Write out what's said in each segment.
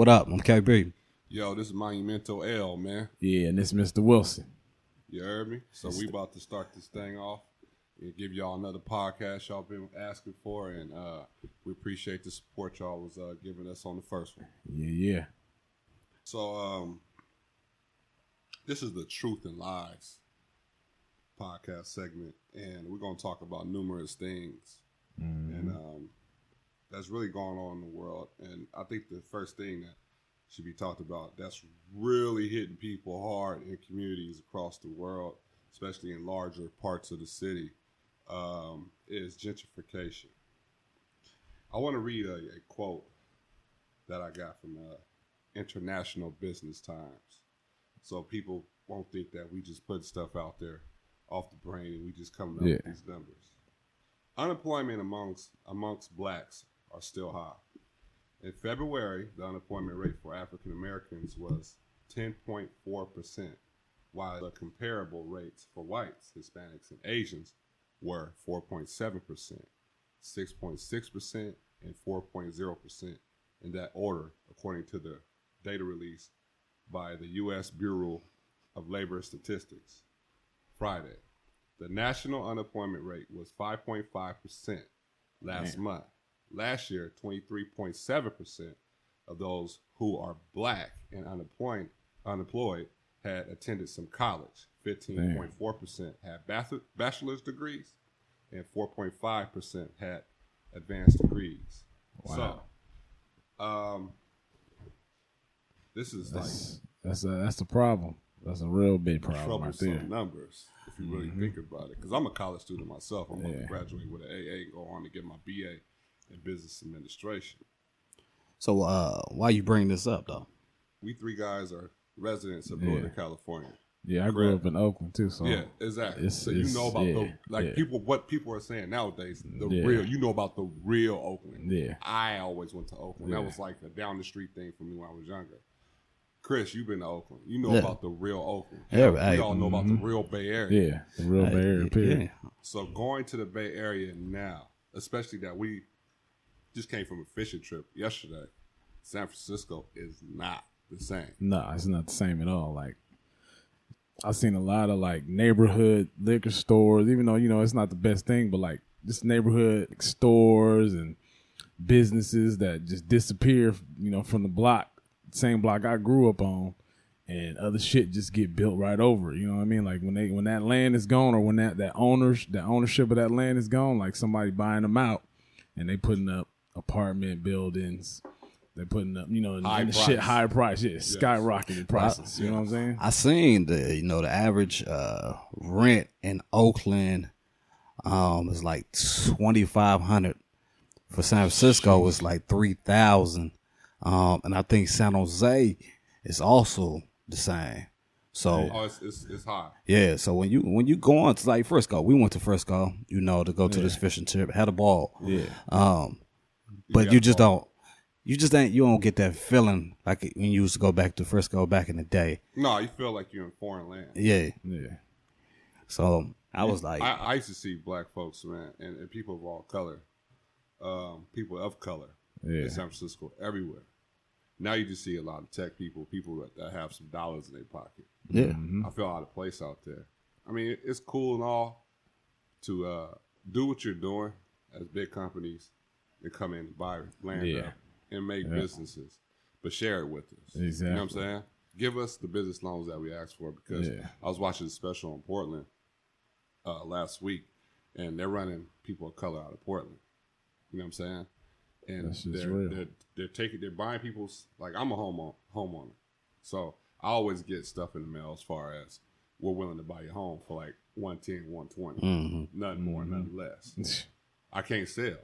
What up? I'm KB. Yo, this is Monumental L, man. Yeah, and this is Mr. Wilson. You heard me? So we about to start this thing off and give y'all another podcast y'all been asking for, and uh, we appreciate the support y'all was uh, giving us on the first one. Yeah, yeah. So um, this is the Truth and Lies podcast segment, and we're gonna talk about numerous things, and um, that's really going on in the world. And I think the first thing that should be talked about that's really hitting people hard in communities across the world, especially in larger parts of the city, um, is gentrification. I want to read a, a quote that I got from uh, International Business Times, so people won't think that we just put stuff out there off the brain and we just coming up Yeah. with these numbers. Unemployment amongst amongst blacks are still high. In February, the unemployment rate for African Americans was 10.4%, while the comparable rates for whites, Hispanics, and Asians were 4.7%, 6.6%, and 4.0% in that order, according to the data released by the U.S. Bureau of Labor Statistics Friday. The national unemployment rate was 5.5% last Man. month. Last year, 23.7% of those who are black and unemployed, unemployed had attended some college. 15.4% had bachelor's degrees, and 4.5% had advanced degrees. Wow. So, um, this is like That's that's a, that's the problem. That's a real big problem right troublesome there. numbers if you really think about it. Because I'm a college student myself. I'm going to graduate with an AA, go on to get my BA in business administration. So, uh, why you bring this up though? We three guys are residents of Yeah. Northern California. Yeah, I grew up in Oakland too, so yeah, exactly. it's- so you know about the like yeah. people what people are saying nowadays. The Yeah. real, you know about the real Oakland. Yeah. I always went to Oakland. That was like a down the street thing for me when I was younger. Chris, you've been to Oakland. You know Yeah. about the real Oakland. Yeah, we hey, all know about the real Bay Area. Mm-hmm. yeah, the real Bay Area period. Yeah. So going to the Bay Area now, especially that we just came from a fishing trip yesterday, San Francisco is not the same. No, it's not the same at all. Like I've seen a lot of like neighborhood liquor stores, even though you know it's not the best thing, but like just neighborhood stores and businesses that just disappear, you know, from the block, same block I grew up on, and other shit just get built right over. You know what I mean? Like when they when that land is gone, or when that that owners that ownership of that land is gone, like somebody buying them out, and they putting up apartment buildings. They're putting up, you know, and, High and the shit high price, yeah, skyrocketing prices. You know what I'm saying? I seen the you know the average uh, rent in Oakland um is like twenty five hundred. For San Francisco was like three thousand, um, and I think San Jose is also the same. So Oh, it's, it's, it's high. yeah, so when you when you go on to like Frisco, we went to Frisco, you know, to go to this fishing trip, had a ball. Yeah. Um, but got you just don't, you just ain't, you don't get that feeling like when you used to go back to Frisco back in the day. No, you feel like you're in foreign land. Yeah. Yeah. So I was like, I, I used to see black folks, man, and, and people of all color, um, people of color Yeah. in San Francisco everywhere. Now you just see a lot of tech people, people that, that have some dollars in their pocket. yeah, I feel out of place out there. I mean, it- it's cool and all to uh, do what you're doing as big companies and come in and buy land Yeah. and make businesses, but share it with us. You know what I'm saying? Give us the business loans that we asked for because Yeah. I was watching a special in Portland uh, last week, and they're running people of color out of Portland. You know what I'm saying? And they're, they're they're taking they're buying people's like I'm a home homeowner, so I always get stuff in the mail as far as we're willing to buy your home for like 110, 120, Mm-hmm. nothing more, nothing less. I can't sell.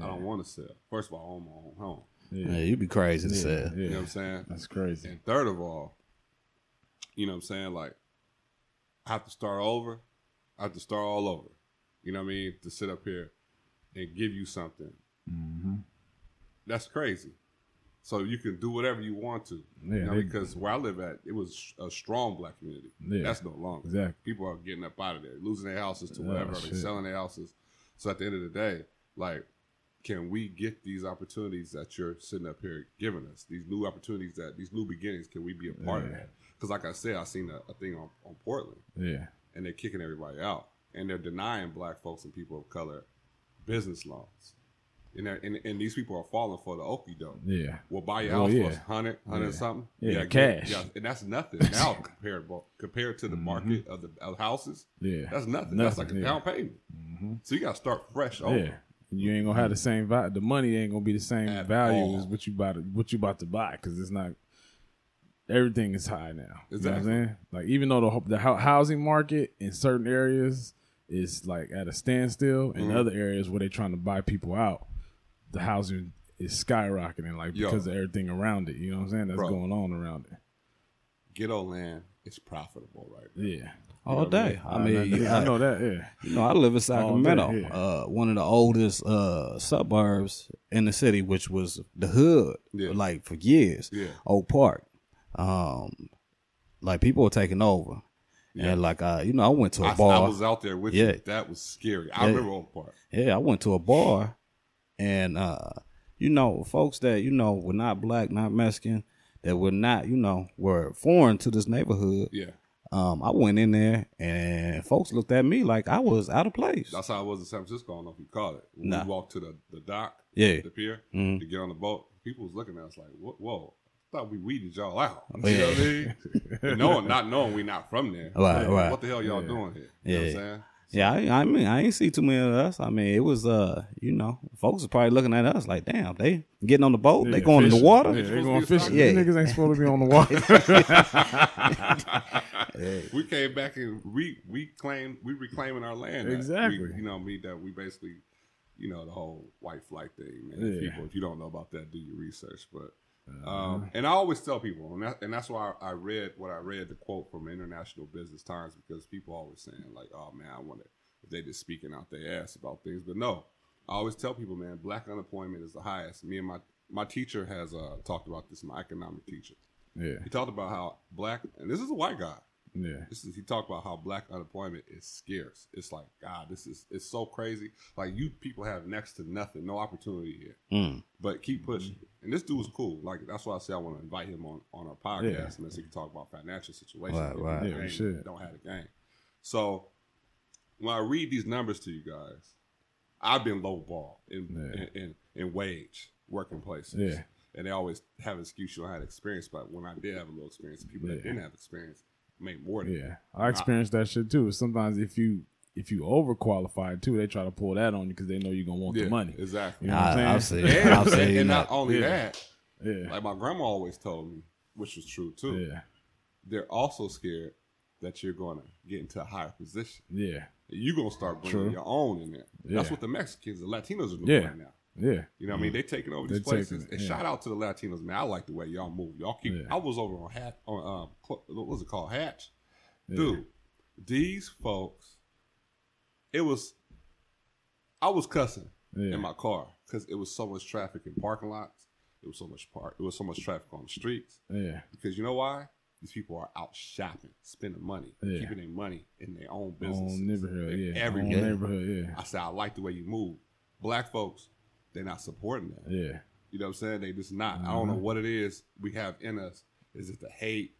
I don't want to sell. First of all, I own my own home. yeah, you'd be crazy to Yeah. say. yeah. You know what I'm saying? That's crazy. And third of all, you know what I'm saying? Like, I have to start over. I have to start all over. You know what I mean? To sit up here and give you something. Mm-hmm. That's crazy. So you can do whatever you want to. Yeah, you know, they- because where I live at, it was a strong black community. Yeah. That's no longer. Exactly. People are getting up out of there, losing their houses to Oh, whatever, they shit. selling their houses. So at the end of the day, like can we get these opportunities that you're sitting up here giving us? These new opportunities that these new beginnings, can we be a part of that? Because like I said, I seen a, a thing on, on Portland Yeah. and they're kicking everybody out and they're denying black folks and people of color business loans. And, and, and these people are falling for the okey doke. Yeah. We'll buy your Oh, house yeah. for 100, 100 Yeah. something. Yeah, get- cash. Yeah, and that's nothing now comparable compared to the mm-hmm. market of the of houses. Yeah. That's nothing. That's like a yeah. down payment. Mm-hmm. So you got to start fresh over. You ain't gonna have the same value. The money ain't gonna be the same At value all. as what you about to, what you about to buy because it's not. Everything is high now. You know what I'm saying? Like even though the the hou- housing market in certain areas is like at a standstill, in Mm-hmm. other areas where they're trying to buy people out, the housing is skyrocketing. Like Yo. because of everything around it. You know what I'm saying? That's Bro. going on around it. Ghetto land is profitable right now. Yeah. All day. I mean, yeah, I I, know that. Yeah. you know, I live in Sacramento, yeah. uh, one of the oldest uh, suburbs in the city, which was the hood, Yeah. like for years. Yeah. Oak Park, um, like people were taking over, Yeah. and like uh, you know, I went to a I, I bar. I was out there with Yeah. you. That was scary. I Yeah. remember Oak Park. Yeah, I went to a bar, and uh, you know, folks that you know were not black, not Mexican, that were not, you know, were foreign to this neighborhood. Yeah. Um, I went in there, and folks looked at me like I was out of place. That's how I was in San Francisco. I don't know if you caught it. When Nah. we walked to the, the dock, Yeah. the pier, Mhm. to get on the boat, people was looking at us like, "Whoa, whoa I thought we weeded y'all out." Oh, You know yeah. what I mean? knowing, not knowing we not from there. Right, right. What the hell y'all Yeah. doing here? You know what I'm Yeah. saying? Yeah, I, I mean, I ain't see too many of us. I mean, it was, uh, you know, folks are probably looking at us like, damn, they getting on the boat, they Yeah, going in the water. Yeah, they going to be a fishing. Yeah. You niggas ain't supposed to be on the water. We came back and we we claimed we reclaiming our land. Exactly. We, you know, me that we basically, you know, the whole white flight thing, man. Yeah. People, if you don't know about that, do your research. But um, and I always tell people, and, that, and that's why I read what I read the quote from International Business Times because people always saying like, oh man, I wonder if they just speaking out their ass about things, but no. I always tell people, man, black unemployment is the highest. Me and my my teacher has uh, talked about this. My economic teacher, yeah, he talked about how black, and this is a white guy. Yeah, This is he talked about how black unemployment is scarce. It's like God, this is it's so crazy. Like you people have next to nothing, no opportunity here. Mm. But keep pushing. And this dude was cool. Like that's why I say I want to invite him on on our podcast, Yeah. and then so he can talk about financial situations. Right, If you right. Yeah, we should. Don't have a game. So when I read these numbers to you guys, I've been lowball in, Yeah. in, in in wage working places. Yeah. And they always have an excuse you don't have experience, but when I did have a little experience, people that didn't have experience made more than yeah. I experienced that shit too. Sometimes if you if you overqualified too, they try to pull that on you because they know you're gonna want Yeah, the money. Exactly. You know what I'm I, I've saying? seen, And, I've seen and not only Yeah. that, Yeah, like my grandma always told me, which was true too, yeah, they're also scared that you're going to get into a higher position. yeah, You're going to start bringing True. your own in there. That's what the Mexicans, the Latinos are doing Yeah. right now. Yeah. You know what I mean? They taking over these They're places. it, and yeah. shout out to the Latinos, man. I like the way y'all move. Y'all keep. Yeah. I was over on Hatch, on um, what was it called, Hatch? Yeah. Dude, these folks, it was. I was cussing Yeah. in my car because it was so much traffic in parking lots. It was so much park. It was so much traffic on the streets. Yeah, Because you know why? These people are out shopping, spending money, Yeah. keeping their money in their own business. neighborhood. Yeah, Every own neighborhood. Yeah, I said, I like the way you move. Black folks, they're not supporting that. yeah, You know what I'm saying? They just not. I don't know what it is we have in us. Is it the hate?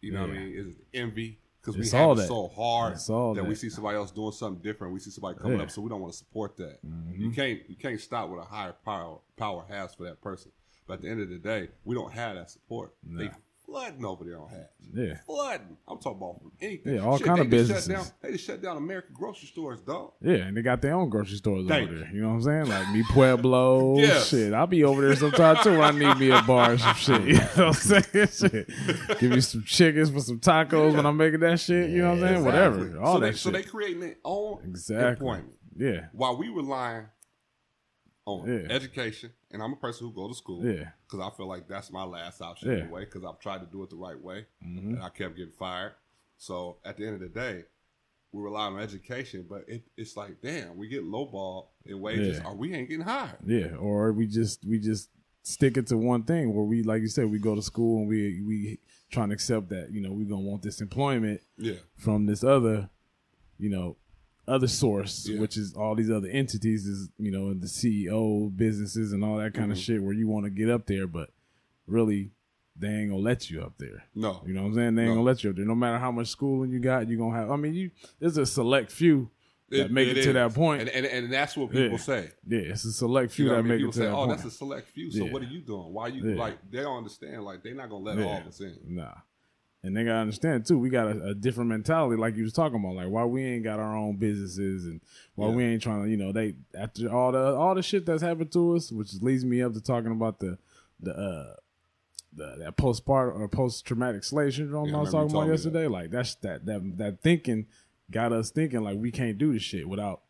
You know what I mean? Is it envy? Because we have it that. so hard all that we see somebody else doing something different. We see somebody coming Yeah. up, so we don't want to support that. Mm-hmm. You can't you can't stop what a higher power power has for that person. But at the end of the day, we don't have that support. They flooding over there on Hatch. Yeah. Flooding. I'm talking about anything. Yeah, all Shit, kind of just shut businesses. down- They just shut down American grocery stores, dog. yeah. And they got their own grocery stores Thank over you. there. You know what I'm saying? Like Mi Pueblo. Yes. Shit, I'll be over there sometime too when I need me a bar or some shit. You know what I'm saying? Shit. Give me some chickens for some tacos when I'm making that shit. You know what I'm saying? Whatever. All so that they, shit. So they creating their own exactly. employment. Yeah. while we relying on Yeah. education, and I'm a person who go to school, Yeah. because I feel like that's my last option Yeah. Mm-hmm. anyway, because I've tried to do it the right way, and I kept getting fired. So at the end of the day, we rely on education, but it, it's like, damn, we get lowball in wages, Yeah. or we ain't getting hired. Yeah, or we just we just stick it to one thing where we like you said we go to school and we we trying to accept that you know we gonna want this employment Yeah, from this other you know other source, Yeah. which is all these other entities, is you know, and the CEO businesses and all that kind of Mm-hmm. shit, where you want to get up there, but really, they ain't gonna let you up there. No. You know what I'm saying? They ain't No. gonna let you up there. No matter how much schooling you got, you are gonna have. I mean, you there's a select few that make it, to that and, and and that's what people Yeah. say. yeah, it's a select few You know that make People it to say, that "Oh, point. that's a select few." So Yeah. what are you doing? Why are you like? They don't understand. Like they're not gonna let all of us in. Nah. And they gotta understand too. We got a, a different mentality, like you was talking about. Like why we ain't got our own businesses and why Yeah. we ain't trying to, you know, they after all the all the shit that's happened to us, which leads me up to talking about the the uh the that postpartum or post traumatic slave syndrome Yeah, I was talking about yesterday. Like that's that that that thinking got us thinking like we can't do this shit without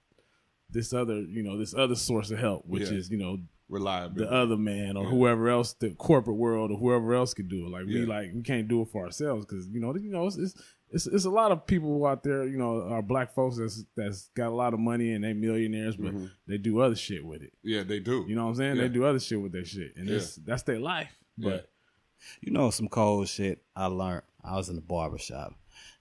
this other, you know, this other source of help, which Yeah. is, you know, Reliability. the other man or whoever else, the corporate world or whoever else could do it. Like we like we can't do it for ourselves because you know you know it's, it's it's it's a lot of people out there you know are black folks that's that's got a lot of money and they millionaires but they do other shit with it. yeah, they do. You know what I'm saying? Mm-hmm. Yeah. They do other shit with their shit and Yeah. it's that's their life. But You know some cold shit I learned. I was in the barber shop.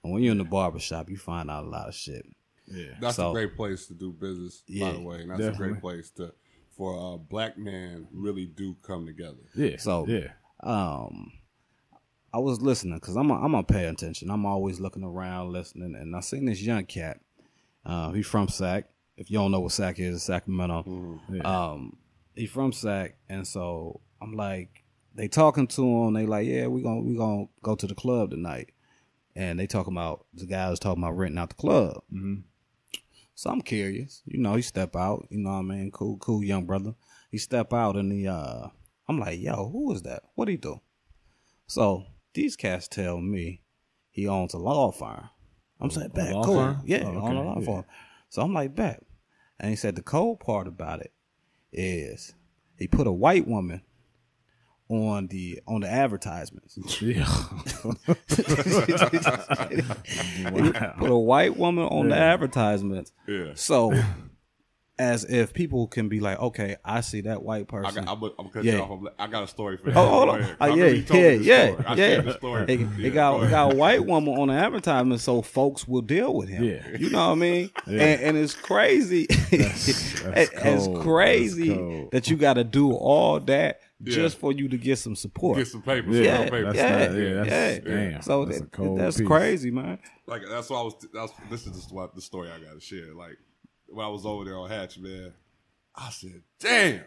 And when you're in the barber shop, you find out a lot of shit. yeah, That's So- a great place to do business, by Yeah, the way, and that's a great place to for a black man really do come together. yeah. So- yeah, um I was listening because I'm a, I'm gonna pay attention. I'm always looking around, listening, and I seen this young cat. Uh, he's from Sac. If you don't know what Sac is, Sacramento. yeah. Um, he from Sac, and so I'm like, they talking to him. They like, yeah, we gonna we gonna go to the club tonight, and they talking about the guy was talking about renting out the club. Mhm. So I'm curious. You know, he step out. You know what I mean? Cool, cool young brother. He step out and he uh I'm like, yo, who is that? What he do? So these cats tell me he owns a law firm. I'm saying, a bet, cool. firm? Yeah, Oh, own a law yeah. firm. So I'm like, bet. And he said the cold part about it is he put a white woman on the on the advertisements. yeah. wow. put a white woman on the advertisements. Yeah. So as if people can be like, okay, I see that white I person. got, I'm, gonna- I'm gonna cut Yeah. you off. I'm, I got a story for you. Oh, hold on. ahead. Oh, I yeah, remember you told me yeah, yeah. I yeah. shared the story. It, Yeah, it got go got a white woman on the advertisement, so folks will deal with him. Yeah. you know what I mean. Yeah. And, and it's crazy. that's It- it's crazy That's cold. that you got to do all that Yeah. just for you to get some support. Get some papers. Yeah, Yeah, yeah, that's yeah, not- yeah, that's- yeah. damn, So that's a that- cold that's piece. crazy, man. Like that's what I was. That's this is just what the story I got to share. Like when I was over there on Hatch, man, I said, "Damn,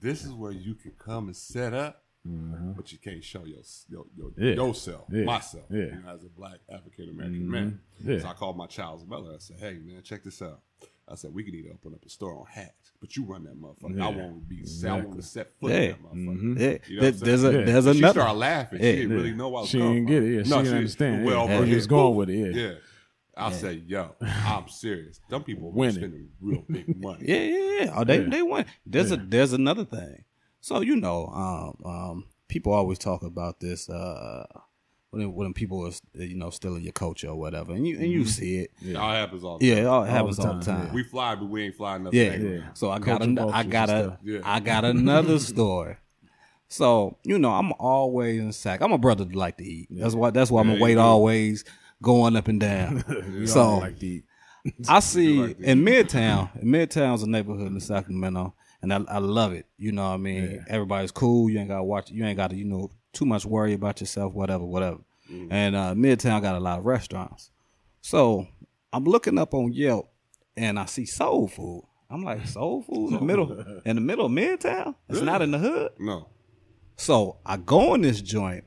this is where you can come and set up, but you can't show your, your, your Mm-hmm. Yeah. yourself, Yeah. myself, Yeah. you know, as a black African American man." Yeah. So I called my child's mother. I said, "Hey, man, check this out." I said, "We can either open up a store on Hatch, but you run that motherfucker. I won't be. I want to set foot Yeah. in that motherfucker." Yeah, You know what I'm there's a saying? Yeah. there's And she another. started laughing. Yeah. she didn't really know what I was She didn't get it. Yeah, she didn't understand. Well, Yeah. but He was going with it, yeah. I say, yo, I'm serious. Them people were Winning. spending real big money. Yeah, yeah, yeah. Oh, they Yeah. they went. There's a there's another thing. So you know, um, um, people always talk about this. Uh, when when people are you know stealing your culture or whatever, and you and you mm-hmm. see it. It all happens all the Yeah, time. it all happens the all the time, time. yeah. We fly, but we ain't flying nothing. Yeah. Yeah. So I got an, I got and a. Yeah. I got another story. So you know I'm always in Sac. I'm a brother that like to eat. That's why that's why Yeah, my you weight do. always going up and down. So like to eat. I see like in Midtown. Midtown's a neighborhood in Sacramento, and I, I love it. You know what I mean? Everybody's cool. You ain't got to watch. You ain't got to you know too much worry about yourself. Whatever, whatever. And uh, Midtown got a lot of restaurants. So I'm looking up on Yelp, and I see soul food. I'm like soul food in the middle in the middle of Midtown. It's not in the hood. No. So I go in this joint,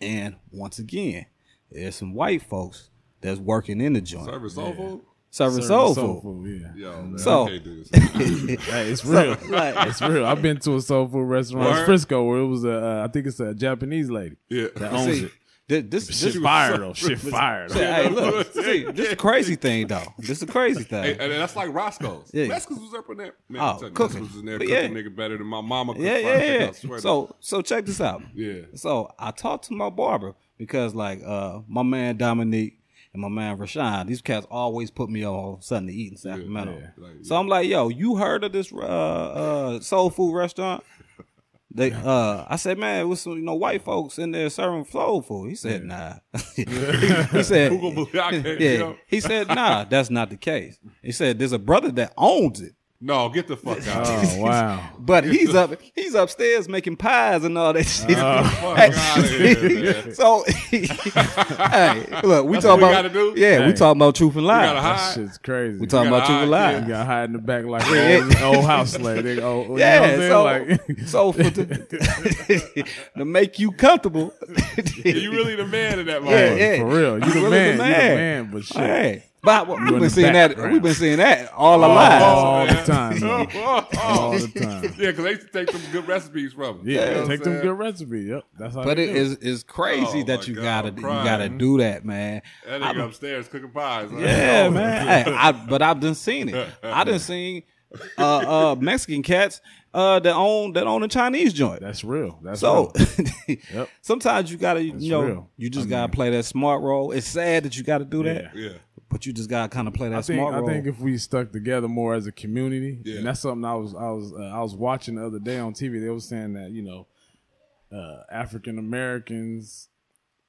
and once again, there's some white folks that's working in the joint, Service soul food? Serving Serving soul, soul food. food, yeah. Yo, man, So- I can't do this. Hey, it's real. like- it's real. I've been to a soul food restaurant in Frisco where it was a, uh, I think it's a Japanese lady yeah. that owns See, it. thi- this, this, Shit fire though. Shit fire though. Hey, look, see, this is a crazy thing though. This is a crazy thing. Hey, and that's like Roscoe's. Yeah. Mexicans was up in there. Man, Oh, I'm telling you, cooking. Mexicans was in there But cooking yeah. nigga better than my mama could yeah, yeah, yeah. swear to So, so check this out. Yeah. So I talked to my barber because, like, uh, my man Dominique and my man Rashawn, these cats always put me on something to eat in Sacramento. yeah. Like, So I'm like, yo, you heard of this uh, uh, soul food restaurant? They, uh, I said, man, with some, you know, white folks in there serving soul food. He said, nah. he said, Who gonna believe I can't, yeah. He said, nah, that's not the case. He said, there's a brother that owns it. No, get the fuck out. Oh wow. But he's up, he's upstairs making pies and all that shit. Oh. fuck outta here, man. so, hey, look, we That's talking we about, gotta do? yeah, we Hey. talking about truth and gotta lies. hide. That shit's crazy. We talking gotta about truth and hide, lies. You got hide in the back like Yeah. old, old house slave. They, oh, you Yeah, know what I'm so, saying? Like, so for to, to make you comfortable, you really the man in that yeah, moment. yeah, for real. You the really man. You the man, but shit. Hey, but we've been the seeing that. We've been seeing that all our Oh, lives. all the time, man. All the time. Yeah, because they used to take some good recipes from them. Yeah, You know take I'm them good recipe. Yep, that's how. But they it do is is crazy Oh, that you God, gotta you gotta do that, man. That nigga upstairs cooking pies. huh? Yeah, Oh, man. Hey, I, but I've done seen it. I done seen uh, uh, Mexican cats uh, that own that own a Chinese joint. That's real. That's So real. Yep. sometimes you gotta, you know, real. you just gotta play that smart role. It's sad that you gotta do that, Yeah. Yeah. but you just gotta kind of play that I think smart I think if we stuck together more as a community, Yeah. and that's something I was I was uh, I was watching the other day on TV. They were saying that you know uh, African Americans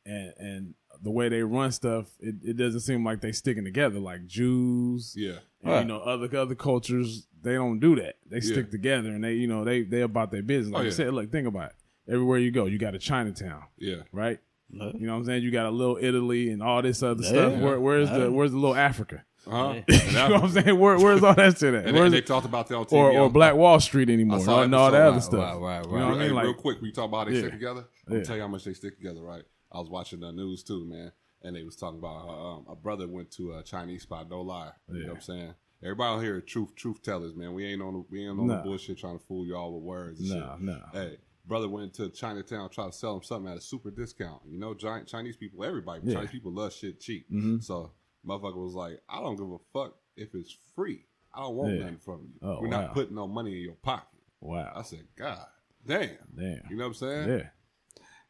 and and the way they run stuff, it, it doesn't seem like they sticking together. Like Jews, Yeah. and, Right. you know other other cultures, they don't do that. They stick Yeah. together and they you know they they about their business. Like Oh, you yeah. said, look, think about it. Everywhere you go, you got a Chinatown, Yeah. right? You know what I'm saying? You got a little Italy and all this other stuff. Where, where's Yeah. the where's the little Africa? Uh-huh. you know what I'm saying? Where, where's all that shit at? And, they, Where's and they talked about that on TV. or or Black Wall Street I anymore saw and all episode. that other Right, stuff. right, right, You know what I Hey, mean? real Like, quick, we talk about how they Yeah. stick together. I'm Yeah. tell you how much they stick together, right? I was watching the news too, man, and they was talking about uh, um, a brother went to a Chinese spot. No lie, you know what I'm saying? Everybody out here, are truth, truth tellers, man. We ain't on, the, we ain't on Nah. the bullshit trying to fool y'all with words. And Nah, shit. nah. Hey, brother went to Chinatown, tried to sell him something at a super discount. You know, giant Chinese people, everybody, Yeah. Chinese people love shit cheap. Mhm. So, motherfucker was like, I don't give a fuck if it's free. I don't want Yeah. nothing from you. Oh, We're wow. not putting no money in your pocket. Wow. I said, God damn. damn, You know what I'm saying? yeah.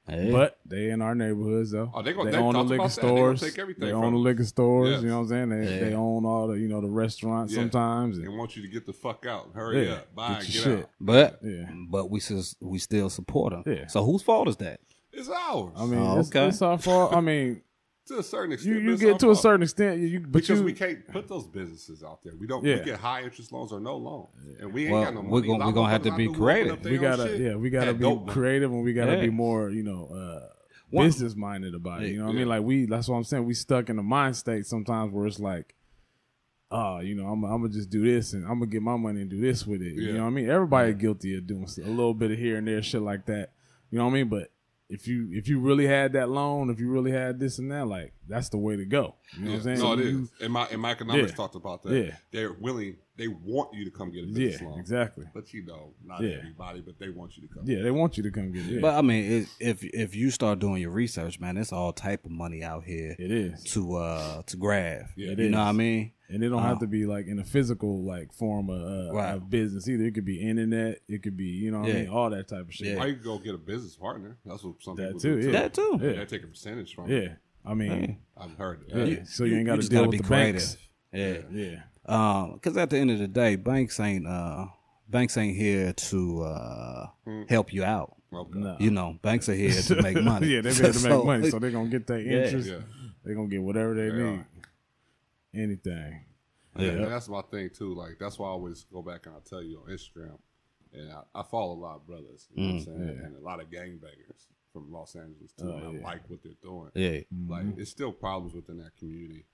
Hey, But they in our neighborhoods though. Oh, they gonna- they they own the liquor about that. They stores. They own the liquor stores. Yes. You know what I'm saying? They Yeah. they own all the you know the restaurants Yeah. sometimes. They want you to get the fuck out. Hurry Yeah, up. Buy get and get shit. out. but Yeah. but we sus- we still support them. Yeah. So whose fault is that? It's ours. I mean, Oh, it's, okay. it's our fault. I mean, to a certain extent. you you get to a certain extent. You, you but because you we can't put those businesses out there. We don't. Yeah. We get high interest loans or no loans, and we ain't Well, got no we're money. gonna- we're gonna have to be I knew opened creative. we gotta shit. yeah we gotta be dope money. creative and we gotta Yeah. be more you know uh One- business minded about it you know what i mean like we that's what i'm saying we stuck in the mind state sometimes where it's like oh you know i'm, I'm gonna just do this and i'm gonna get my money and do this with it you know what i mean everybody guilty of doing a little bit of here and there shit like that you know what i mean but if you if you really had that loan if you really had this and that like that's the way to go you know what i'm saying No, it You- is. And my and my economics Yeah. talked about that. Yeah. They're willing. They want you to come get a business yeah loan. exactly But you know, not Yeah. everybody, but they want you to come. yeah they want you to come get it But I mean, it, if if you start doing your research, man, it's all type of money out here it is to uh to grab. Yeah, it you know what I mean? And it don't have to be like in a physical like form of, uh, Right. of business either. It could be internet. It could be you know what I mean all that type of shit. Yeah. Or you can go get a business partner. That's what some That people too, do yeah. That too. Yeah. They take a percentage from Yeah, it. I mean, I've heard yeah. that. so you, ain't got to deal gotta with be the creative. banks. Yeah. Yeah, Um, because at the end of the day, banks ain't uh banks ain't here to uh help you out. Okay. no. You know, banks are here to make money. yeah, they're here to make So- money, so they're gonna get their Yeah. interest. Yeah. They're gonna get whatever they They need. are. Anything. Yeah. And that's my thing too. Like that's why I always go back and I tell you on Instagram, and I, I follow a lot of brothers, you know what I'm saying, Mm, yeah. and a lot of gangbangers from Los Angeles too. Oh, and I yeah. like what they're doing. Yeah. Like it's still problems within that community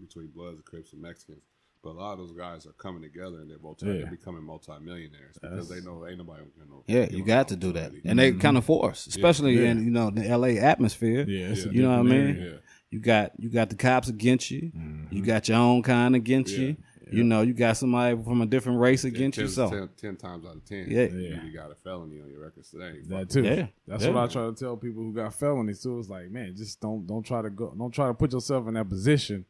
between Bloods and Crips and Mexicans. But a lot of those guys are coming together and they're multi, Yeah. they're becoming multimillionaires because they know ain't nobody gonna know. Yeah, you got to do that, opportunity. and they mm-hmm. kind of force, especially Yeah. in you know the L.A. atmosphere. Yeah, it's a you know what I mean. Yeah. You got you got the cops against you. You mm-hmm. got your own kind against you. You know, you got somebody from a different race against you. ten, So ten, ten times out of ten, Yeah. you got a felony on your record today. That too. Yeah. That's Yeah. what I try to tell people who got felonies too. It's like, man, just don't don't try to go, don't try to put yourself in that position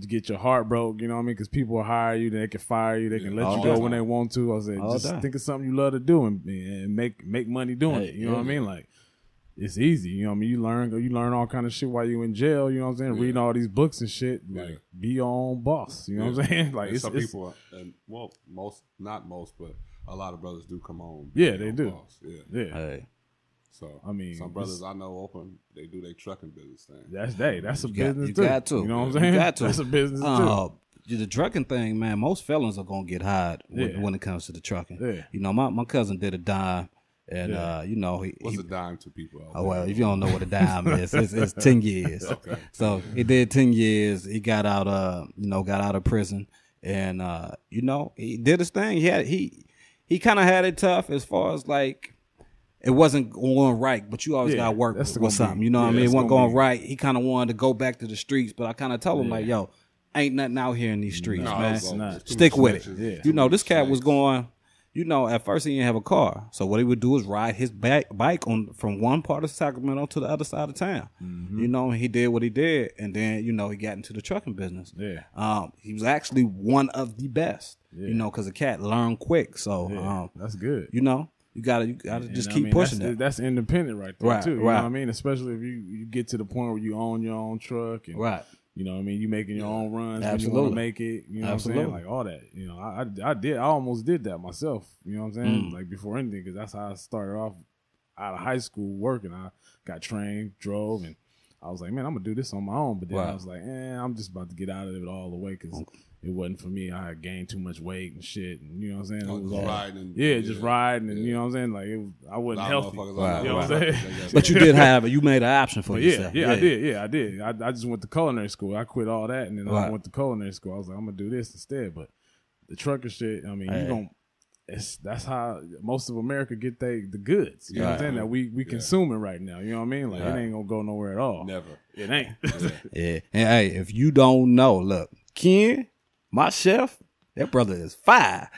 to get your heart broke. You know what I mean? Because people will hire you, they can fire you, they can let All you go time. when they want to. I said, All just time. think of something you love to do and, and make make money doing Hey, it. You know what I mean? Like. It's easy, you know. what I mean, you learn, you learn all kind of shit while you in jail. You know what I'm saying? Reading all these books and shit. Like, Yeah. be your own boss. You know what I'm saying? Like, And it's, some it's people, and well, most not most, but a lot of brothers do come home. Yeah, they do. boss. Yeah. Yeah, Hey, So I mean, some brothers I know open. They do their trucking business thing. that's they. That's a You got- business you too. got to. You know what I'm You saying? got to. That's a business too. uh, the trucking thing, man. Most felons are gonna get hired when, Yeah. when it comes to the trucking. Yeah. You know, my, my cousin did a dime, and Yeah. uh, you know he. What's he a dime to people? Out oh there? well, if you don't know what a dime is, it's, it's ten years. Okay. So he did ten years. He got out. Uh, you know, got out of prison, and uh, you know, he did his thing. He had he he kind of had it tough as far as like. It wasn't going right, but you always Yeah, gotta work that's with something. be- You know what I mean? It wasn't gonna be- right. He kind of wanted to go back to the streets, but I kind of told him like, "Yo, ain't nothing out here in these streets, No, man. it's not. it's too Stick with it." snitches, Yeah. You know, this cat was going. You know, at first he didn't have a car, so what he would do is ride his back, bike on from one part of Sacramento to the other side of town. Mm-hmm. You know, he did what he did, and then you know he got into the trucking business. Yeah. um, he was actually one of the best. You know, because the cat learned quick. So, Yeah, um, that's good. you know, you gotta you gotta And just I keep mean, pushing that's, that. That's independent right there Right, too. You right. know what I mean? Especially if you, you get to the point where you own your own truck and Right. you know what I mean, you making your own runs you Absolutely. to make it. You know what I'm saying? Like all that. You know, I, I I did I almost did that myself. You know what I'm saying? Mm. Like before anything, because that's how I started off out of high school working. I got trained, drove, and I was like, man, I'm gonna do this on my own. But then I was like, eh, I'm just about to get out of it all the way because. It wasn't for me. I had gained too much weight and shit, and you know what I'm saying. Oh, it was just all riding and- yeah, just yeah, riding, and yeah. you know what I'm saying. Like it was, I A wasn't healthy. Right, on You know what I'm saying? But you did have it. you made an option for But yeah, yourself. yeah, I did. Yeah, I did. I, I just went to culinary school. I quit all that, and then I went to culinary school. I was like, I'm gonna do this instead. But the trucker shit, I mean, Hey. you going it's that's how most of America get they the goods. You know what I'm saying? That we we Yeah. consuming right now. You know what I mean? Like Right. it ain't gonna go nowhere at all. Never. It ain't. Yeah. And hey, if you don't know, look, Ken, my chef, that brother is fire.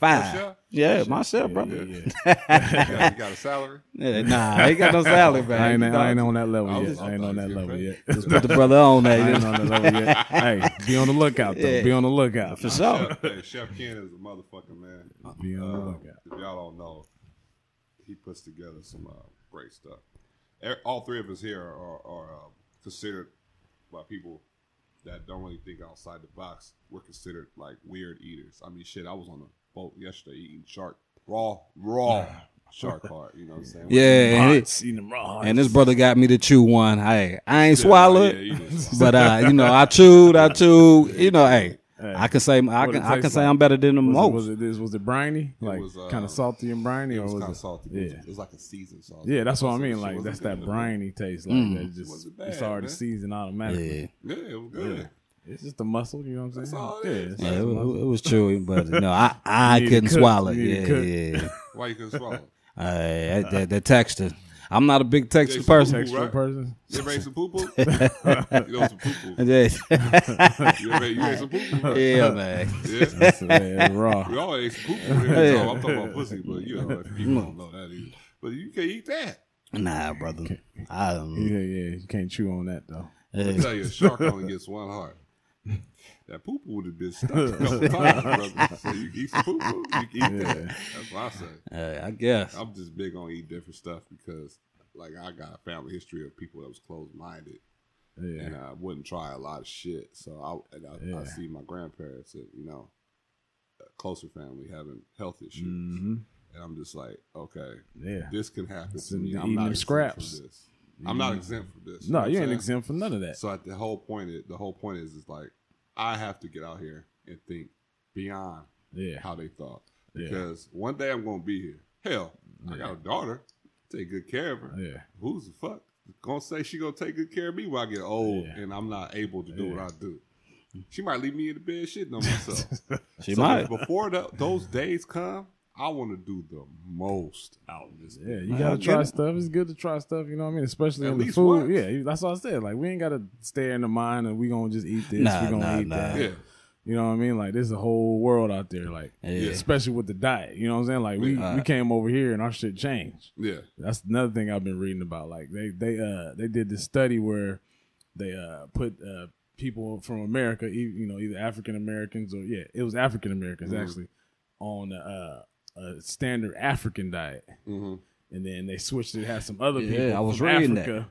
Fire. chef? Yeah, my chef, brother. yeah, You got, you got a salary? Yeah, nah, I ain't got no salary, man. I ain't, I ain't on that level I yet. was- I ain't on that level getting yet. Just put the brother on I ain't on that level yet. Hey, be on the lookout though. Yeah. Be on the lookout. For sure. Chef, hey, Chef Ken is a motherfucker, man. Be on the Uh, lookout. if y'all don't know, he puts together some uh, great stuff. E- All three of us here are, are uh, considered by people that don't really think outside the box. We're considered like weird eaters. I mean, shit. I was on a boat yesterday eating shark raw, raw shark heart. You know what I'm saying? Yeah, and, Hearts, raw and this brother got me to chew one. Hey, I ain't Yeah, swallow yeah, it, but uh, you know, I chewed, I chewed. You know, hey, I can say I can I can say like, I'm better than the was most. It, was it this? Was it briny? Like was, uh, kind of salty and briny, It or was was kind of salty. Yeah. It was like a seasoned sauce. Yeah, that's what I mean. Like that's that briny taste. Like Mm. that just Wasn't bad, it's already man. seasoned automatically. Yeah, Yeah, it was good. It's just a muscle, you know what I'm saying? all it yeah, yeah, it, was- muscle. it was chewy, but no, I I You need to couldn't cook. swallow it. You need Yeah, yeah. Why you couldn't swallow? Hey, that, that, that texture. I'm not a big texture Yeah, person. Texture. Textural right? person. You ever ate some poo poo? you know some poo poo. yeah, You ever ate, you ate some poo poo? yeah, man. Yeah. That's, yeah, it's raw. We all ate some poo poo. Yeah. I'm talking about pussy, but you know, if people mm. don't know that either. But you can't eat that. Nah, brother. I don't. Yeah, yeah. You can't chew on that though. I Yeah. tell you, a shark only gets one heart. That poo poo would have been stuck a couple times, brother. So you eat some poo poo. You eat that. That's what I say. Uh, I guess. I'm just big on eat different stuff because, like, I got a family history of people that was closed minded. Yeah. and I wouldn't try a lot of shit. So I and I, I see my grandparents and you know, a closer family having health issues, hmm and I'm just like, okay, Yeah. this can happen to me. I'm not exempt scraps. from this. I'm not exempt from this. No, know you ain't exempt from none of that. So at the whole point, is, the whole point is, is like I have to get out here and think beyond Yeah. how they thought Yeah. because one day I'm gonna be here. Hell, I got a daughter. Take good care of her Yeah. who's the fuck gonna say she gonna take good care of me when I get old Yeah. and I'm not able to do Yeah. what I do? She might leave me in the bed shitting on myself. She So might. Before the, those days come, I want to do the most out in this. Yeah, you I gotta try it. stuff. It's good to try stuff. You know what I mean? Especially At in the food. once. Yeah, that's what I said. Like we ain't gotta stay in the mind and we gonna just eat this. Nah, we gonna nah, eat nah. that. Yeah, You know what I mean? Like there's a whole world out there. Like Yeah. especially with the diet. You know what I'm saying? Like we Yeah. we came over here and our shit changed. yeah, That's another thing I've been reading about. Like they they uh they did this study where they uh put uh people from America, e- you know, either African Americans or yeah, it was African Americans Mhm. actually on uh, a standard African diet, hmm and then they switched it. Had some other Yeah, people I was from reading that. Africa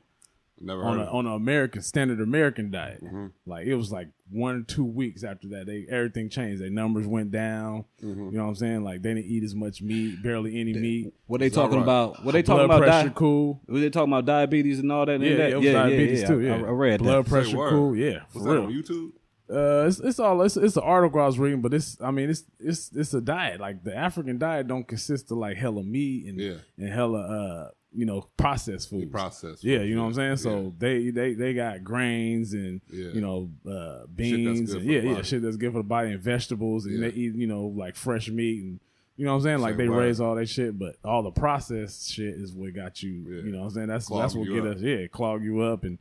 Never on a on an American standard American diet. Mhm. Like it was like one or two weeks after that, they everything changed. Their numbers went down. Mm-hmm. You know what I'm saying? Like they didn't eat as much meat, barely any meat. What they talking right? about? What they Blood talking about? pressure Di- cool. were they talking about diabetes and all that? and Yeah, that? it was diabetes too. Yeah, I, I read blood that. pressure cool. Yeah, for Was that real. on YouTube? Uh, it's, it's all it's, it's an article I was reading, but it's I mean it's it's it's a diet. Like the African diet don't consist of like hella meat and Yeah. and hella uh you know processed food. Processed. Yeah, you know what I'm saying. Yeah. So they they they got grains and Yeah. you know uh, beans and yeah yeah shit that's good for the body and vegetables and Yeah. they eat you know like fresh meat and you know what I'm saying. Like they raise all that shit, but all the processed shit is what got you. Yeah. You know what I'm saying. That's Clog that's what get up. us yeah clog you up and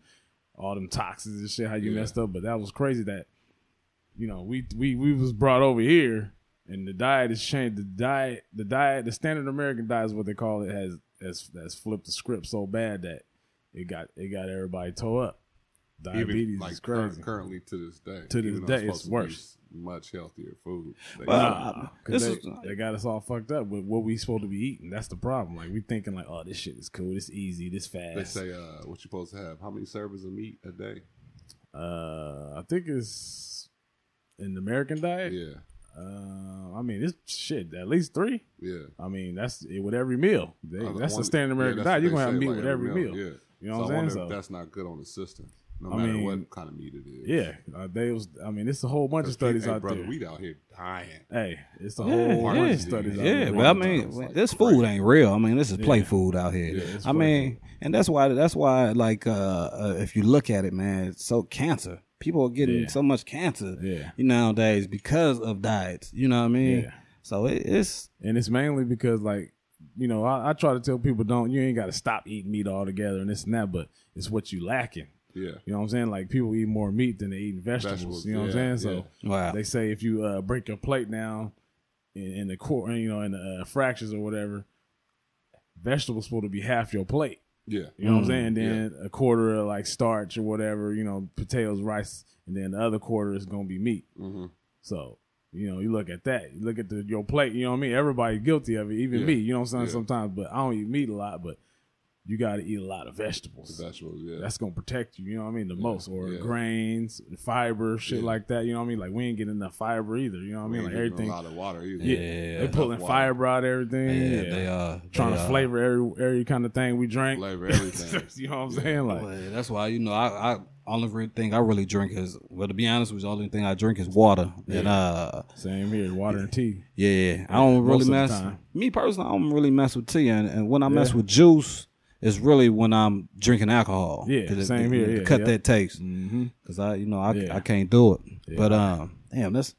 all them toxins and shit. How you Yeah. messed up, but that was crazy that you know, we we we was brought over here, and the diet has changed. The diet, the diet, the standard American diet is what they call it has has has flipped the script so bad that it got it got everybody toe up. Diabetes Even like is crazy. current- currently to this day. To this day, supposed it's worse. Much healthier food. They- Well, Nah, Uh, 'cause this they, is- they got us all fucked up with what we supposed to be eating. That's the problem. Like we thinking like, oh, this shit is cool, this easy, this fast. they say uh, what you supposed to have. How many servings of meat a day? uh, I think it's in the American diet. Yeah, Uh, I mean, it's shit at least three. yeah. I mean, that's it with every meal. They, I- I that's the standard American that's diet. You're gonna have say, meat like with every meal. Yeah, You know so what I'm saying? So- if that's not good on the system, no I matter mean, what kind of meat it is. Yeah, uh, they was. I mean, it's a whole bunch of studies people- hey, out brother, there. We out here dying. Hey, it's a Yeah, whole bunch yeah. of studies out Yeah, there. but I mean, like this crazy. food ain't real. I mean, this is play Yeah. food out here. Yeah, I play mean, and that's why that's why like uh, uh if you look at it, man, it's so cancer. People are getting Yeah. so much cancer Yeah. nowadays because of diets. You know what I mean? Yeah. So it, it's and it's mainly because like you know I, I try to tell people don't you ain't got to stop eating meat altogether and this and that, but it's what you lacking. Yeah, You know what I'm saying? Like people eat more meat than they eat vegetables. Vegetables, you know what I'm saying? So wow. they say if you uh, break your plate down in, in the core, you know, in the uh, fractions or whatever, vegetables supposed to be half your plate. Yeah. You know what I'm Mm, saying? Then a quarter of like starch or whatever, you know, potatoes, rice, and then the other quarter is gonna be meat. Mm-hmm. So, you know, you look at that, you look at the, your plate, you know what I mean? Everybody guilty of it, even Yeah. me, you know what I'm saying? Yeah. Sometimes, but I don't eat meat a lot, but you gotta eat a lot of vegetables. Vegetables. Yeah, That's gonna protect you, you know what I mean, the most. Or yeah. grains, fiber, shit Yeah. like that, you know what I mean? Like we ain't getting enough fiber either, you know what I mean? Like everything. A lot of water either. Yeah, Yeah, they pulling enough water. fiber out of everything. Yeah, Yeah, they uh trying they, to uh, flavor every every kind of thing we drink. Flavor everything. you know what I'm saying? Like, Well, that's why you know I, I only thing I really drink is well to be honest with you, the only thing I drink is water and uh same here, water and tea. yeah, yeah. I don't most really mess. Me personally, I don't really mess with tea, and, and when I mess with juice, it's really when I'm drinking alcohol. Yeah, 'Cause it- same it- here, to yeah, cut yeah. that taste Mm-hmm. because I, you know, I, Yeah. I can't do it. Yeah. But um, damn, that's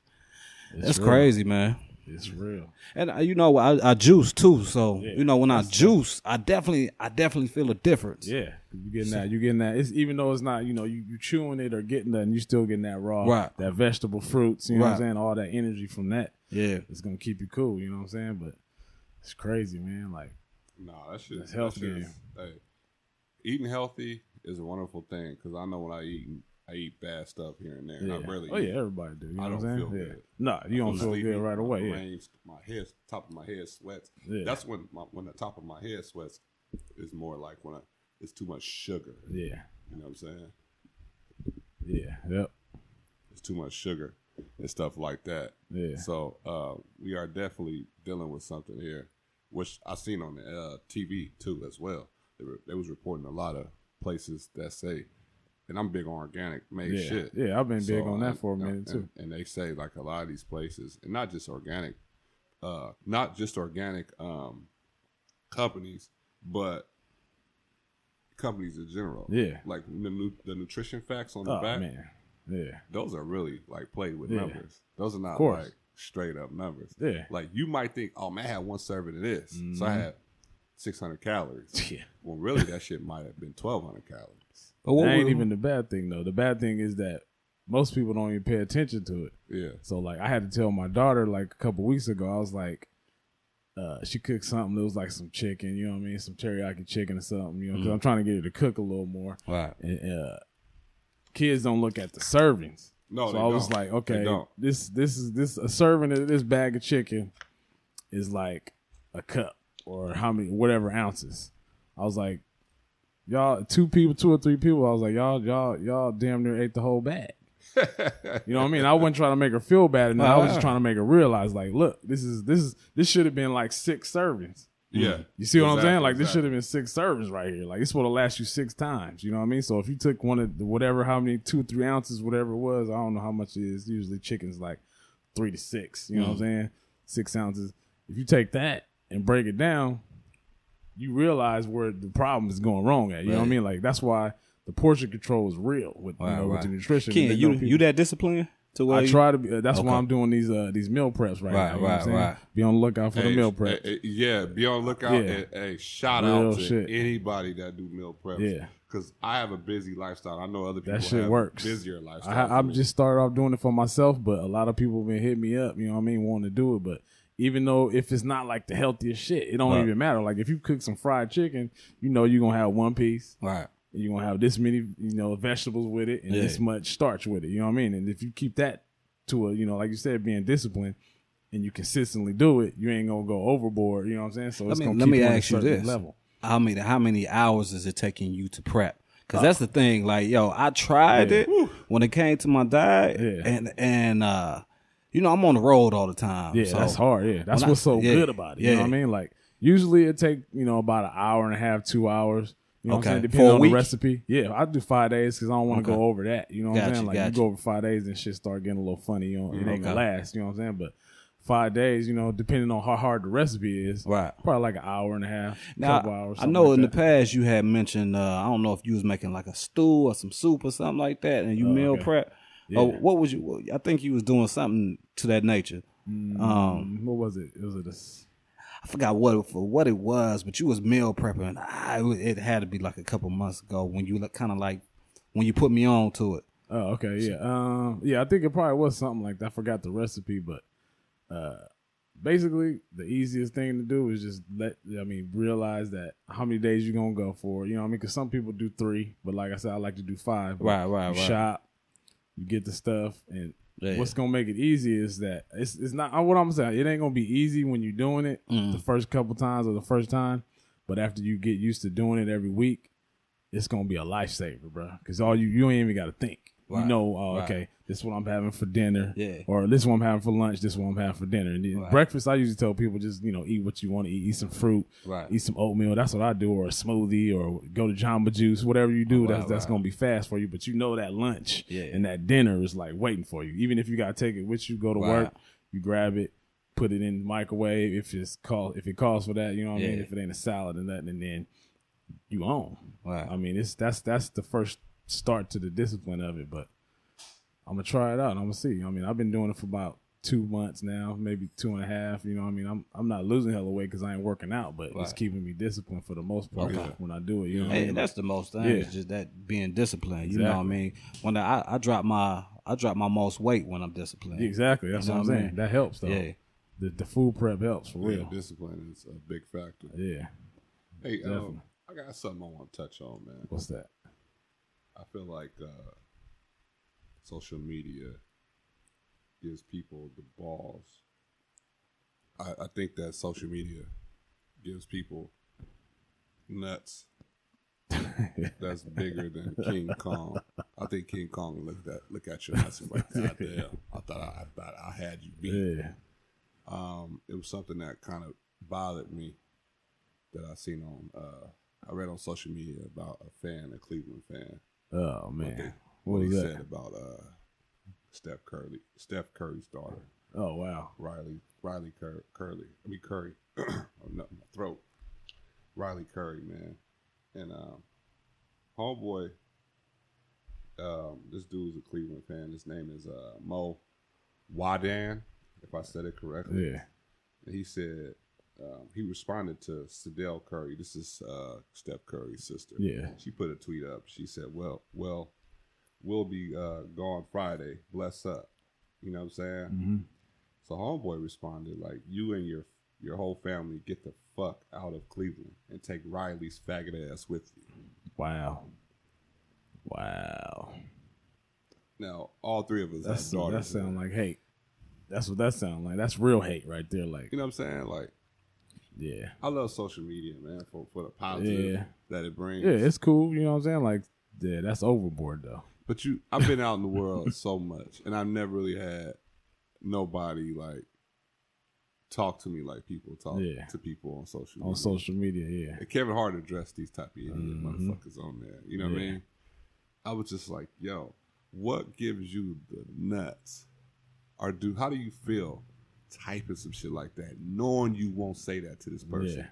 that's real. crazy, man. It's real. And uh, you know, I, I juice too, so Yeah, you know when I juice, I definitely, I definitely feel a difference. Yeah, you getting that. You getting that. It's even though it's not, you know, you, you chewing it or getting that, and you still getting that raw, Right. that vegetable fruits. You know what I'm saying? All that energy from that. yeah. It's gonna keep you cool. You know what I'm saying? But it's crazy, man. Like, Nah, that shit. That's that health shit is- game. Hey, eating healthy is a wonderful thing because I know when I eat, I eat bad stuff here and there. yeah. I rarely. oh eat. yeah, everybody do. You know I what I'm don't saying? feel yeah. good. No, you don't feel good right away. Yeah. my head, top of my head sweats. Yeah. That's when my, when the top of my head sweats is more like when I, it's too much sugar. Yeah. You know what I'm saying? Yeah. Yep. It's too much sugar and stuff like that. Yeah. So uh, we are definitely dealing with something here, which I seen on the uh, TV too as well. They, were, they was reporting a lot of places that say, and I'm big on organic made Yeah. shit. Yeah. I've been big So, on that and- for a and- minute too. And, and they say like a lot of these places, and not just organic, uh, not just organic um, companies, but companies in general. Yeah. like the, nu- the nutrition facts on the Oh back man. Yeah. those are really like played with Yeah. numbers. Those are not course. like straight up numbers. Yeah. Like you might think, oh man, I had one serving of this, so I Mhm. had six hundred calories. Yeah. Well, really, that shit might have been twelve hundred calories. But what That ain't we- even the bad thing though. The bad thing is that most people don't even pay attention to it. Yeah, So like I had to tell my daughter like a couple weeks ago, I was like, uh, she cooked something that was like some chicken, you know what I mean, some teriyaki chicken or something, you know, because I'm trying to get her to cook a little more. Right. And, uh, kids don't look at the servings. No, so I was don't. like, okay, this this is this a serving of this bag of chicken is like a cup or how many whatever ounces. I was like, y'all two people, two or three people. I was like, y'all, y'all, y'all damn near ate the whole bag. you know what I mean? I wasn't trying to make her feel bad, and I was just trying to make her realize, like, look, this is this is this should have been like six servings. Yeah. You see what I'm saying? Like this exactly. should have been six servings right here. Like it's supposed to last you six times. You know what I mean? So if you took one of the whatever, how many two, three ounces, whatever it was, I don't know how much it is. Usually chicken's like three to six. You know what I'm mm. saying? Six ounces. If you take that and break it down, you realize where the problem is going wrong at. You know what I mean? Like that's why the portion control is real with you Right, know with the nutrition. Ken, you people- you that disciplined to where I you- try to be. uh, That's why I'm doing these uh these meal preps right, Right, now. You know what I'm right, saying? right. Be on the lookout for the meal prep. hey, yeah, be on the lookout. Yeah. And, hey, shout Real out to shit. anybody that do meal preps. Yeah. because I have a busy lifestyle. I know other people That shit have works. busier lifestyle. I, I've just started off doing it for myself, but a lot of people been hitting me up. You know what I mean, wanting to do it. But even though if it's not like the healthiest shit, it don't Right. even matter. Like if you cook some fried chicken, you know you're gonna have one piece. right. You're gonna have this many, you know, vegetables with it and Yeah. this much starch with it. You know what I mean? And if you keep that to a, you know, like you said, being disciplined and you consistently do it, you ain't gonna go overboard. You know what I'm saying? So it's me- gonna let me you on a ask you this. level. How many how many hours is it taking you to prep? Because that's the thing. Like, yo, I tried Yeah. it when it came to my diet, Yeah. and and uh, you know, I'm on the road all the time. Yeah, so- that's hard. Yeah, that's when I- what's so yeah, good about it. You know yeah. what I mean? Like usually it take you know about an hour and a half, two hours. You know Okay. what I'm saying? Depending a on week? the recipe. Yeah, I do five days because I don't want to Okay. go over that. You know what I'm saying? Like gotcha. you go over five days and shit start getting a little funny. You know, it ain't gonna last. You know what I'm saying? But five days, you know, depending on how hard the recipe is, Right. Probably like an hour and a half, Now, couple hours. I know like in the past you had mentioned. Uh, I don't know if you was making like a stew or some soup or something like that, and you Oh, meal okay. prep. Yeah. Or what was you? I think you was doing something to that nature. Um, Mm, what was it? Was it a s- I forgot what for what it was, but you was meal prepping. I, it had to be like a couple months ago when you kind of like when you put me on to it. Oh, okay, yeah, um, yeah. I think it probably was something like that. I forgot the recipe, but uh, basically, the easiest thing to do is just let. I mean, realize that how many days you're gonna go for. You know, what I mean, because some people do three, but like I said, I like to do five. Right, right, you right. Shop, you get the stuff, and Yeah. what's gonna make it easy is that it's it's not what I'm saying. It ain't gonna be easy when you're doing it Mm. the first couple times or the first time, but after you get used to doing it every week, it's gonna be a lifesaver, bro. Because all you you ain't even got to think. You know, oh, right. okay, this is what I'm having for dinner, Yeah. or this is what I'm having for lunch, this is what I'm having for dinner. And then Right. breakfast, I usually tell people just you know eat what you want to eat, eat some fruit, Right. eat some oatmeal. That's what I do, or a smoothie, or go to Jamba Juice, whatever you do. Right, that's that's right. gonna be fast for you. But you know that lunch Yeah. and that dinner is like waiting for you. Even if you gotta take it with you, go to Right. work, you grab it, put it in the microwave if it's call if it calls for that. You know what I mean? If it ain't a salad and nothing, and then you own. Right. I mean, it's that's that's the first start to the discipline of it. But I'm gonna try it out. and I'm gonna see. I mean, I've been doing it for about two months now, maybe two and a half. You know, what I mean, I'm I'm not losing hella weight because I ain't working out, but it's keeping me disciplined for the most part Okay. when I do it. You know, what I mean? that's the most thing. Yeah. It's just that being disciplined. You know what I mean? When I I drop my I drop my most weight when I'm disciplined. exactly. That's You know what I'm saying. mean? That helps though. Yeah. The the food prep helps for Yeah, real. discipline is a big factor. Yeah. Hey, um, I got something I want to touch on, man. What's that? I feel like uh, social media gives people the balls. I, I think that social media gives people nuts that's bigger than King Kong. I think King Kong looked at look at your nuts and like, God damn, I thought I, I thought I had you beat. Yeah. Um, it was something that kind of bothered me that I seen on uh, I read on social media about a fan, a Cleveland fan, Oh man. What What he said about uh, Steph Curry, Steph Curry's daughter, Oh wow. Riley, Riley Cur- Curly. I mean Curry. oh, no, my throat. Riley Curry, man, and um, homeboy. Um, this dude's a Cleveland fan. His name is uh, Mo Wadan, if I said it correctly. Yeah. And he said um, he responded to Sydel Curry. This is uh, Steph Curry's sister. Yeah. She put a tweet up. She said, "Well, well, we'll be uh, gone Friday. Bless up." You know what I'm saying? hmm So homeboy responded like, "You and your your whole family get the fuck out of Cleveland and take Riley's faggot ass with you." Wow. Wow. Now, all three of us That's have that sound like hate. That's what that sound like. That's real hate right there. Like you know what I'm saying? Like, Yeah. I love social media, man, for for the positive Yeah. that it brings. Yeah, it's cool. You know what I'm saying? Like, yeah, that's overboard though. But you, I've been out in the world so much, and I've never really had nobody like talk to me like people talk Yeah. to people on social On media. social media, yeah. And Kevin Hart addressed these type of idiot Mhm. motherfuckers on there. You know what I mean? I was just like, yo, what gives you the nuts? Or do how do you feel typing some shit like that, knowing you won't say that to this person Yeah.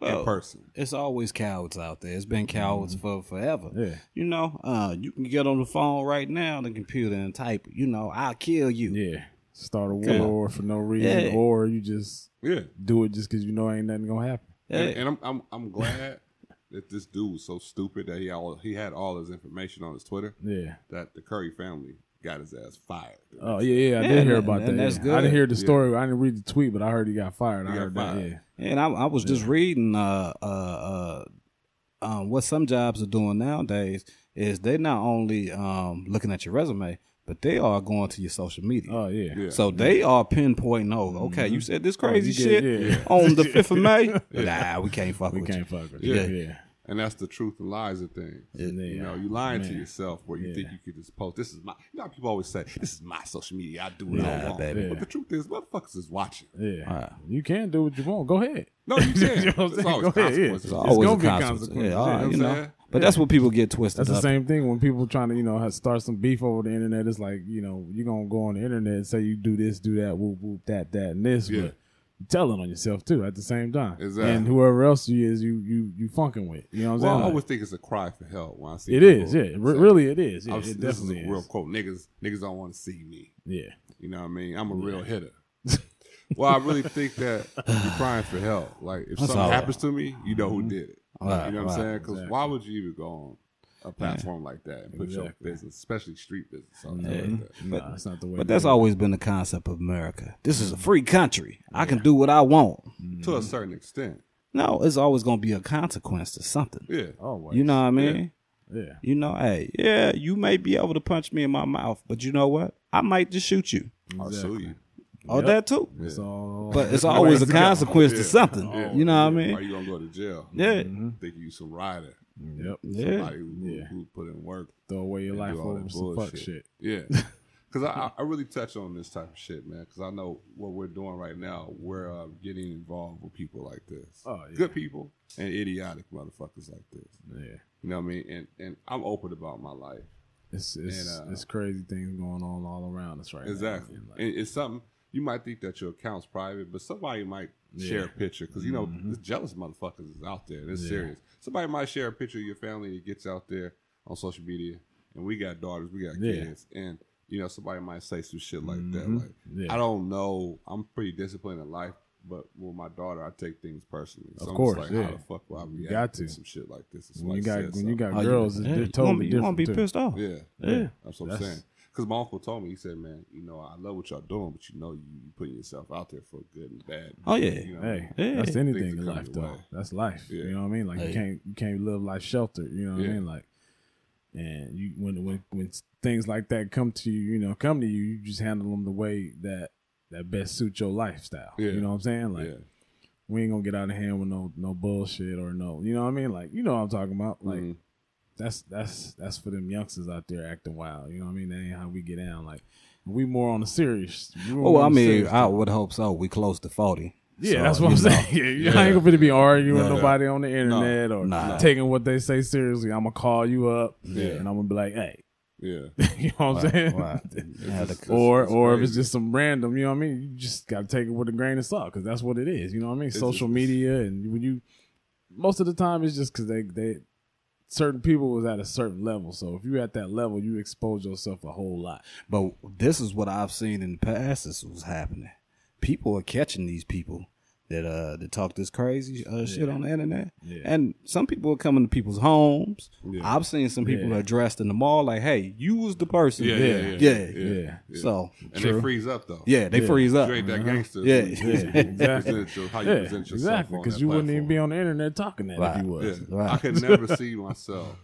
In Well, person? it's always cowards out there. It's been cowards for forever. Mm-hmm. Yeah. You know, uh, you can get on the phone right now, on the computer, and type. You know, I'll kill you. Yeah. Start a Come war for no reason, Yeah. or you just Yeah. do it just because you know ain't nothing gonna happen. Yeah. And, and I'm I'm I'm glad that this dude was so stupid that he all he had all his information on his Twitter Yeah. that the Curry family got his ass fired. Oh yeah, yeah. I did hear about that. that's yeah. good. I didn't hear the story. I didn't read the tweet, but I heard he got fired. I got heard that. Yeah. And I, I was just reading uh, uh, uh, um, what some jobs are doing nowadays is they're not only um, looking at your resume, but they are going to your social media. Oh yeah. Yeah. So they are pinpointing, oh, okay, you said this crazy you shit did, yeah. on the 5th of May? Nah, we can't fuck We with can't you. fuck with Yeah. yeah. Yeah. And that's the truth and lies of things. Yeah. You know, you lying to yourself where you Yeah. think you could just post. This is my. You know, people always say, "This is my social media. I do what I Nah, want." baby. But the truth is, motherfuckers is watching. Yeah. Right. You can do what you want. Go ahead. No, you can't. You know what I'm There's saying? always Go ahead, yeah. It's It's always gonna be consequence. consequences, Yeah, all you right, know you what know. But that's what people get twisted That's the up. same thing when people trying to, you know, start some beef over the internet. It's like, you know, you're gonna go on the internet and say you do this, do that, whoop whoop, that, that, and this, Yeah. but you telling on yourself too at the same time. Exactly. And whoever else you is, you you you funking with. You know what I'm Well, I saying? always think it's a cry for help when I see it people is, yeah. Re- really, it is. Yeah, I it was- this is definitely a is. real quote. Niggas, niggas don't want to see me. Yeah, You know what I mean? I'm a real hitter. well, I really think that you're crying for help. Like if something all. happens to me, you know who mm-hmm. did it. Right, you know what I'm saying? Because exactly. why would you even go on a platform like that and put your business, especially street business, on Yeah. like that? nah, that's not the way. But that's always been the concept of America. This is a mm-hmm. free country. I can do what I want. To a certain extent. No, it's always going to be a consequence to something. Yeah. always. You know what I mean? yeah, You know, hey, yeah, you may be able to punch me in my mouth, but you know what? I might just shoot you. I'll sue you. Or Yep. that too. it's all. But it's always a consequence to something. Yeah. You know what I Or Are you gonna go to jail. Yeah. Mm-hmm. Think you some rider. Yep. Yeah. Somebody who, Yeah. who put in work. Throw away your life over some fuck shit. Yeah. Because I, I really touch on this type of shit, man. Because I know what we're doing right now. We're uh, getting involved with people like this. Oh, yeah. Good people and idiotic motherfuckers like this. Yeah. You know what I mean? And and I'm open about my life. It's it's, And, uh, it's crazy things going on all around us right Exactly. now. man. Like, it's something you might think that your account's private, but somebody might share a Mm-hmm. picture because you know this jealous motherfuckers is out there. It's Yeah. serious. Somebody might share a picture of your family and it gets out there on social media. And we got daughters, we got Yeah. kids, and you know somebody might say some shit like that. Mhm. Like Yeah. I don't know. I'm pretty disciplined in life, but with my daughter, I take things personally. So Of I'm course, just like, yeah. how the fuck will I react got to to. some shit like this? If when you got said when you got Oh, you- girls, yeah, they're you totally won't be, you different. won't be too. pissed off. something. yeah, Yeah. that's what I'm That's- saying. Because my uncle told me, he said, "Man, you know, I love what y'all doing, but you know, you, you putting yourself out there for good and bad. Oh, yeah. you know, Hey, Yeah. that's anything in life, though. way. That's life. Yeah. You know what I mean? Like Hey. you can't you can't live life sheltered. You know what Yeah. I mean? Like, and you when when when things like that come to you, you know, come to you, you just handle them the way that that best suits your lifestyle. Yeah. You know what I'm saying? Like, yeah, we ain't gonna get out of hand with no no bullshit or no. You know what I mean? Like, you know what I'm talking about? Like, Mhm. That's that's that's for them youngsters out there acting wild. You know what I mean? That ain't how we get down. Like, we more on the serious. we Oh, well, I mean, serious I would hope so. We close to 40. Yeah, So, that's what I'm know. saying. Yeah, Yeah. I ain't gonna finna be arguing with Yeah. nobody on the internet or Nah. taking what they say seriously. I'm gonna call you up Yeah. and I'm gonna be like, hey, yeah. you know what I'm saying? Right. Yeah, just- the- Or it's or if it's just some random, you know what I mean? You just gotta take it with a grain of salt because that's what it is. You know what I mean? Social just- media and when you most of the time it's just because they they certain people was at a certain level. So if you're at that level, you expose yourself a whole lot. But this is what I've seen in the past. This was happening. People are catching these people that uh that talk this crazy uh, shit on the internet, Yeah. and some people are coming to people's homes. Yeah. I've seen some people Yeah. are dressed in the mall like, "Hey, you was the person." Yeah, Yeah. yeah, yeah, Yeah. Yeah. So And true. they freeze up though. yeah, they Yeah. freeze up. you ain't that gangster. Yeah. Yeah, exactly. your- how you present yourself exactly. Because that you wouldn't even be on the internet talking that if you was. Yeah. Right. I could never see myself.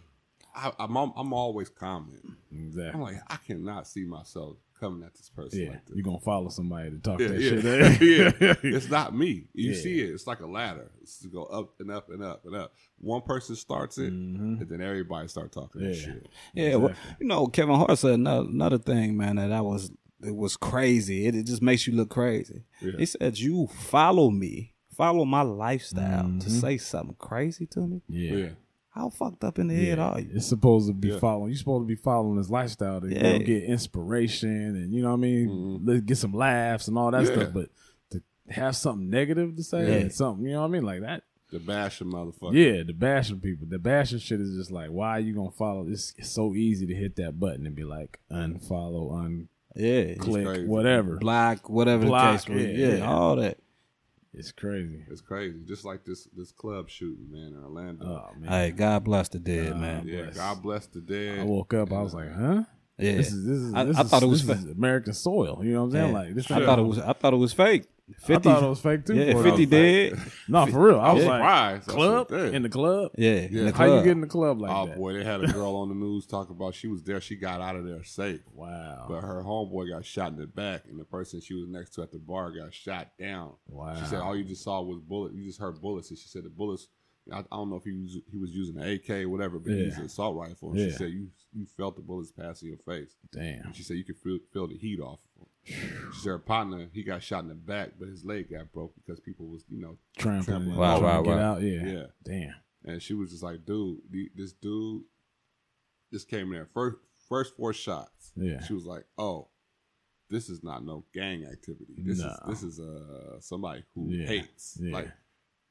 I, I'm I'm always commenting. I'm like, I cannot see myself coming at this person Yeah, like this. you gonna follow somebody to talk yeah, that yeah, shit. yeah. It's not me. You Yeah. see it. It's like a ladder. It's to go up and up and up and up. One person starts it, and then everybody start talking that Mm-hmm. Yeah. shit. Yeah, well, you know, Kevin Hart said another, another thing, man, that I was it was crazy. It, it just makes you look crazy. He said, "You follow me, follow my lifestyle Mm-hmm. to say something crazy to me. yeah. Yeah. How fucked up in the head are you?" It's supposed to be Yeah. following. You're supposed to be following his lifestyle to you know, Yeah. get inspiration and you know what I mean, mm-hmm. Let- get some laughs and all that Yeah. stuff. But to have something negative to say, Yeah. something you know what I mean, like that. The bashing motherfucker. Yeah, the bashing people, the bashing shit is just like, why are you gonna follow? It's, it's so easy to hit that button and be like, unfollow, un, Yeah, click, whatever. block, whatever Block, the case. yeah, Yeah, yeah. all that. It's crazy. It's crazy. Just like this this club shooting, man, in Orlando. Oh man, Hey, God bless the dead, man. yeah, bless. God bless the dead. I woke up, I was like, huh? Yeah, This is this is. I- this I is- thought it was this is American soil. You know what I'm saying? Yeah. Like this. I thought it was. I thought it was fake. I Fifty. thought it was fake too. yeah, fifty those- dead. No, for real. I was Yeah. like, Surprised. I club said, damn. in the club. Yeah, in the How you club. get in the club like that? oh that? boy, they had a girl on the news talking about she was there. She got out of there safe, Wow. but her homeboy got shot in the back, and the person she was next to at the bar got shot down. Wow. She said all you just saw was bullets. You just heard bullets, and she said the bullets. I, I don't know if he was he was using an AK or whatever, but he Yeah. used an assault rifle. And Yeah. She said you you felt the bullets passing your face. Damn. And she said you could feel feel the heat off. of him. She said her partner he got shot in the back, but his leg got broke because people was you know Trampling. Trampling. and Wow, wow, get wow. out. Yeah. Yeah. Damn. and she was just like, dude, this dude just came in there first first four shots. Yeah. she was like, oh, this is not no gang activity. This Nah. is this is uh somebody who Yeah. hates Yeah. like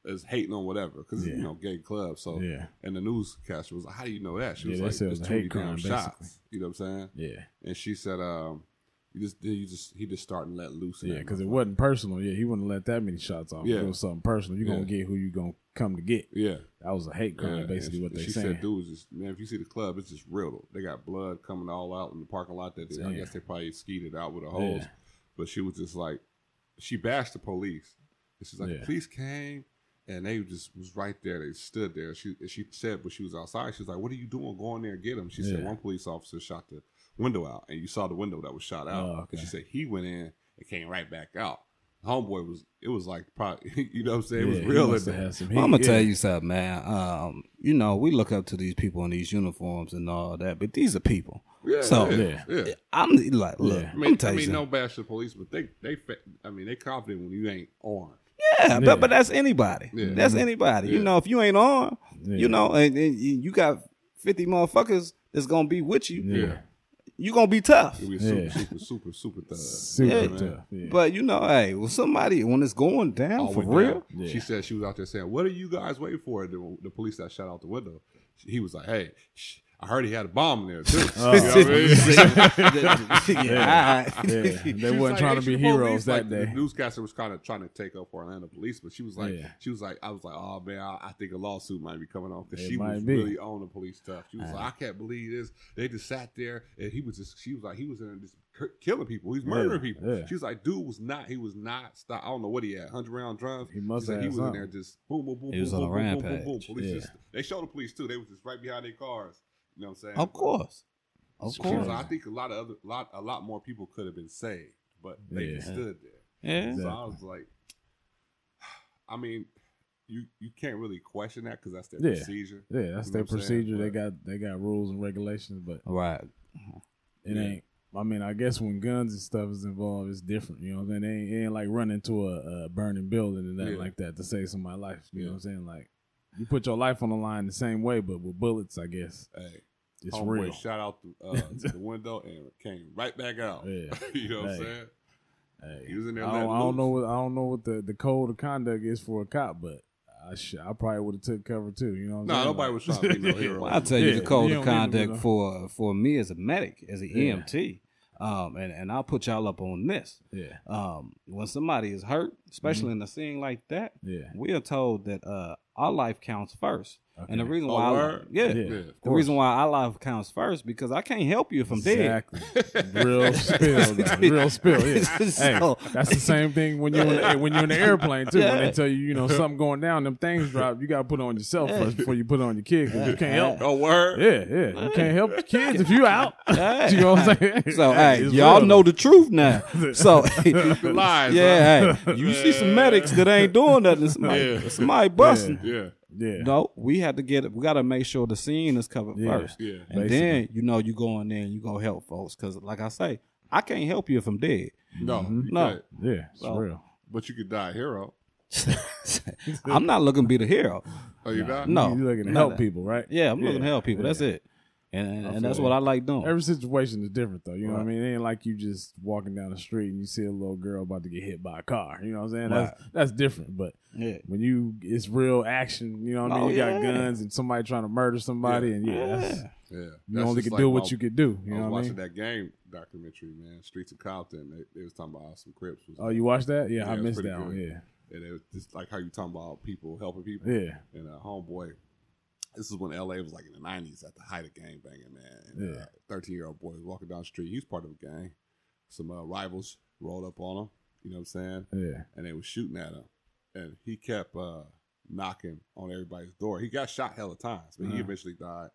is hating on whatever because Yeah. you know gay club. So Yeah. and the newscaster was like, how do you know that? She Yeah, was like, said it it's was a too many hate crime, damn basically. shots. You know what I'm saying? Yeah. And she said, um, you just you just he just starting to let loose. Yeah. Because it wasn't personal. Yeah. He wouldn't let that many shots off. Yeah. it was something personal. You're Yeah. gonna get who you gonna come to get. Yeah. That was a hate crime, Yeah, basically and what she, they she saying. said, dude, just man, if you see the club, it's just riddled. They got blood coming all out in the parking lot. That they, I guess they probably skied it out with a hose. Yeah. But she was just like, she bashed the police. And she's like, Yeah. the police came and they just was right there. They stood there. She she said, when she was outside, she was like, "What are you doing? Go in there and get him." She said, one police officer shot the window out, and you saw the window that was shot out. Oh, And okay. she said he went in and came right back out. Homeboy was, it was like probably, you know what I'm saying? It was Yeah, he real in must have there. had some Well, I'm gonna heat, tell you something, man. Um, you know, we look up to these people in these uniforms and all that, but these are people. Yeah, So- yeah, Yeah. yeah. I'm like, look, Yeah. I I'm mean, tell I you no bash the police, but they, they, I mean, they confident when you ain't on. Yeah, Yeah. but but that's anybody. Yeah. That's anybody. You know, if you ain't on, Yeah. you know, and, and you you got fifty motherfuckers that's gonna be with you. Yeah. You gonna be tough. We super, Yeah. super, super, super thug. Super Yeah. tough. Yeah. But you know, hey, when somebody when it's going down All for went real, down. Yeah. She said she was out there saying, "What are you guys waiting for?" The, the police that shot out the window. He was like, "Hey, sh- I heard he had a bomb in there too." Oh. You know what I mean? yeah, Yeah. alright. She They was wasn't like, trying "Hey, to be heroes police." that Like, day. The newscaster was kind of trying to take up for Orlando police, but she was like, Yeah. she was like, I was like, oh man, I, I think a lawsuit might be coming on because she was be. really on the police stuff. She was uh. like, I can't believe this. They just sat there and he was just, she was like, he was in there just killing people. He's murdering Yeah, people. yeah. She was like, dude was not, he was not. Stop. I don't know what he had, hundred round drums. He must She said have he was in there just boom, boom, boom, He was boom, on a boom, boom, boom, boom, boom. rampage. Police Yeah. just, they showed the police too. They was just right behind their cars. You know what I'm saying? Of course, of She course. like, I think a lot of other, lot, a lot more people could have been saved, but they Yeah. just stood there. Yeah, So I was like, I mean, you you can't really question that because that's their Yeah. procedure. Yeah, that's You their know what I'm procedure. They got they got rules and regulations, but right. it Yeah. ain't. I mean, I guess when guns and stuff is involved, it's different. You know what I'm saying? It ain't, it ain't like running into a, a burning building and nothing Yeah. like that to save somebody's life. You know what I'm saying? Like you put your life on the line the same way, but with bullets, I guess Hey, it's homeboy real. shot out the, uh, the window and came right back out. Yeah. you know what I'm saying? Hey, He was in there I don't, I don't know what I don't know what the, the code of conduct is for a cop, but I sh- I probably would have took cover too. You know what I'm Nah, saying? nobody Like- was trying to be no hero. Well, I'll tell you Yeah, the code of don't to conduct for for me as a medic, as an Yeah. EMT. Um, and, and I'll put y'all up on this. Yeah, Um, when somebody is hurt, especially in a scene like that, Mm-hmm. yeah, we are told that uh, our life counts first. And the reason Oh, why, I, word? yeah, Yeah, Yeah, the reason why I life counts first because I can't help you if I'm dead. Real spill, though. Real spill. Yeah. Hey, that's the same thing when you're in the, when you're in the airplane too. When they tell you, you know, something going down, them things drop. You got to put it on yourself first before you put it on your kid. 'cause you can't help. Oh, word. Yeah, yeah. You can't help the kids if you out. Yeah. you know what I'm saying? So hey, y'all real, know the truth now. So lies. yeah, hey, you see some medics that ain't doing nothing. Somebody, Yeah. somebody busting. huh? Yeah. Yeah. No, we had to get it. We got to make sure the scene is covered Yeah. first, Yeah. and Basically. then you know you go in there and you go help folks. Because like I say, I can't help you if I'm dead. No. Mm-hmm. you No. can't. Yeah, it's So- real. But you could die a hero. I'm not looking to be the hero. Oh, you die? No, you looking to not help that. people, right? Yeah, I'm looking to help people. That's it, and and, and that's what I like doing. Every situation is different, though. You know what I mean? It ain't like you just walking down the street and you see a little girl about to get hit by a car. You know what I'm saying? That's that's different. But yeah, when you it's real action, you know what I mean? Oh, you got guns and somebody trying to murder somebody, and yeah, that's, yeah. Yeah. you That's only can like do what my- you could do. You I was know what I watching mean? that game documentary, man. Streets of Compton. They, they was talking about how some Crips was. Oh, you watched that? Yeah, Yeah, I missed that one. Yeah, and it was just like how you talking about people helping people. yeah, And uh, homeboy, this is when LA was like in the nineties at the height of gang banging, man. Yeah. uh, Thirteen year old boy was walking down the street. He was part of a gang. Some uh, rivals rolled up on him. You know what I'm saying? yeah. And they was shooting at him, and he kept uh, knocking on everybody's door. He got shot hella times, but he Uh-huh. eventually died.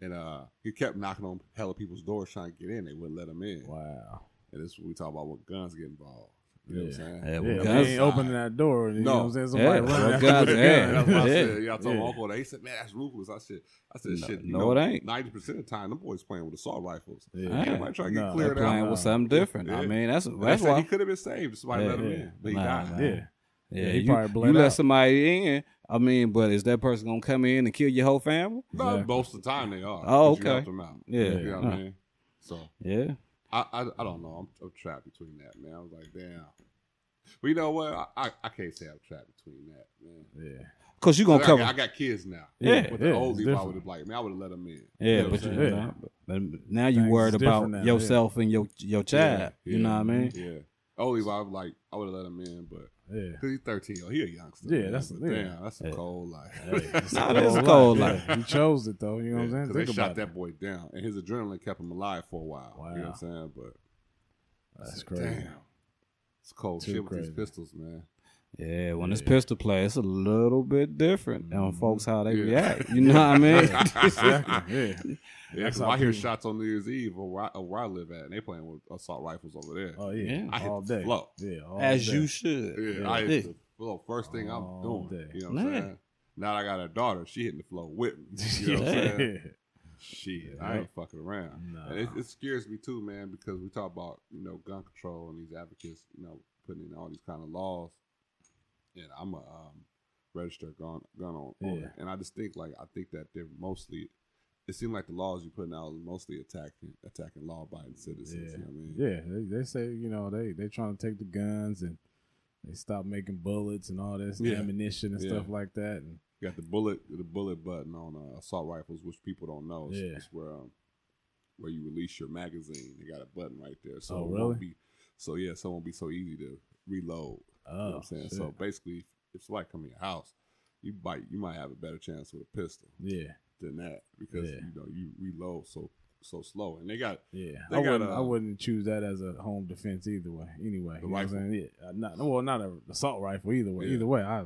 And uh, he kept knocking on hella people's doors trying to get in. They wouldn't let him in. Wow. And this is when we talk about what guns get involved. You know what I'm Yeah. saying? Yeah, Yeah, well, we guns- ain't opening that door. You know No. what I'm saying? Somebody Yeah, running well, after guns- with yeah. gun. That's what I said. Yeah, I told Yeah. my uncle that. He said, man, that's ruthless. I said, I said, No, shit. You no, know, it ain't. 90% of the time, them boys playing with assault rifles. Yeah. Hey, Everybody trying to get no, cleared They're playing with something different. I mean, that's And that's why. he could have been saved somebody Yeah. let him Yeah. in. But he Nah, died. Yeah. Yeah, Yeah, he you, probably bled you let somebody in. I mean, but is that person gonna come in and kill your whole family? No, Exactly. most of the time they are. Oh, but you okay. helped them out. Yeah. You know what I mean? So, Yeah, I, I, I don't know. I'm, I'm trapped between that, man. I was like, damn. But you know what? I, I, I can't say I'm trapped between that, man. Yeah. cause you're gonna I, cover. got, I got kids now. Yeah, With yeah, the old it's people, I would have like, man, I would have let them in. yeah, know but you, saying? Yeah. but now you Things worried about different now, yeah. yourself and your your child. You know what I mean? Yeah. Only if I was like, I would have let him in, but Yeah. because he's 13, oh, he a youngster. Yeah, man. that's- but yeah. damn, that's a Yeah. cold life. Hey, it's Nah, a it is a cold cold life. life. He chose it though. You know what I'm saying? They Think shot about that boy down, and his adrenaline kept him alive for a while. You know what I'm saying? But That's said, crazy. Damn, it's cold Too shit with these pistols, man. Yeah, when it's pistol play, it's a little bit different on Mhm. folks how they Yeah. react. You know what I mean? exactly. Yeah. Yeah, That's 'cause I hear shots on New Year's Eve or where, I, where I live at, and they playing with assault rifles over there. Oh yeah. Yeah. I hit all the day. flow. Yeah. All As day. you should. Yeah, I Yeah. hit the flow. First thing All I'm doing. day. You know what I'm saying? Now I got a daughter. She hitting the flow with me. You know what I'm saying? Shit, I ain't fucking around. Nah. And it, it scares me too, man, because we talk about you know gun control and these advocates, you know, putting in all these kind of laws. And I'm a um, registered gun gun owner, and I just think like I think that they're mostly. It seems like the laws you're putting out are mostly attacking attacking law abiding citizens. Yeah. You know what I mean? Yeah, they, they say you know they they trying to take the guns and they stop making bullets and all this Yeah. ammunition and Yeah. stuff like that. And You got the bullet the bullet button on uh, assault rifles, which people don't know. It's, Yeah. it's where um, where you release your magazine. They got a button right there, so Oh, really? be so yeah, so it won't be so easy to reload. Oh, You know I'm saying? shit. So basically, if somebody come in your house, you might you might have a better chance with a pistol yeah, than that because Yeah. you know you reload so so slow, and they got yeah. They I got, wouldn't I uh, wouldn't choose that as a home defense either way. Anyway, you know I'm saying? Yeah, not well, not a assault rifle either way. Yeah. Either way, I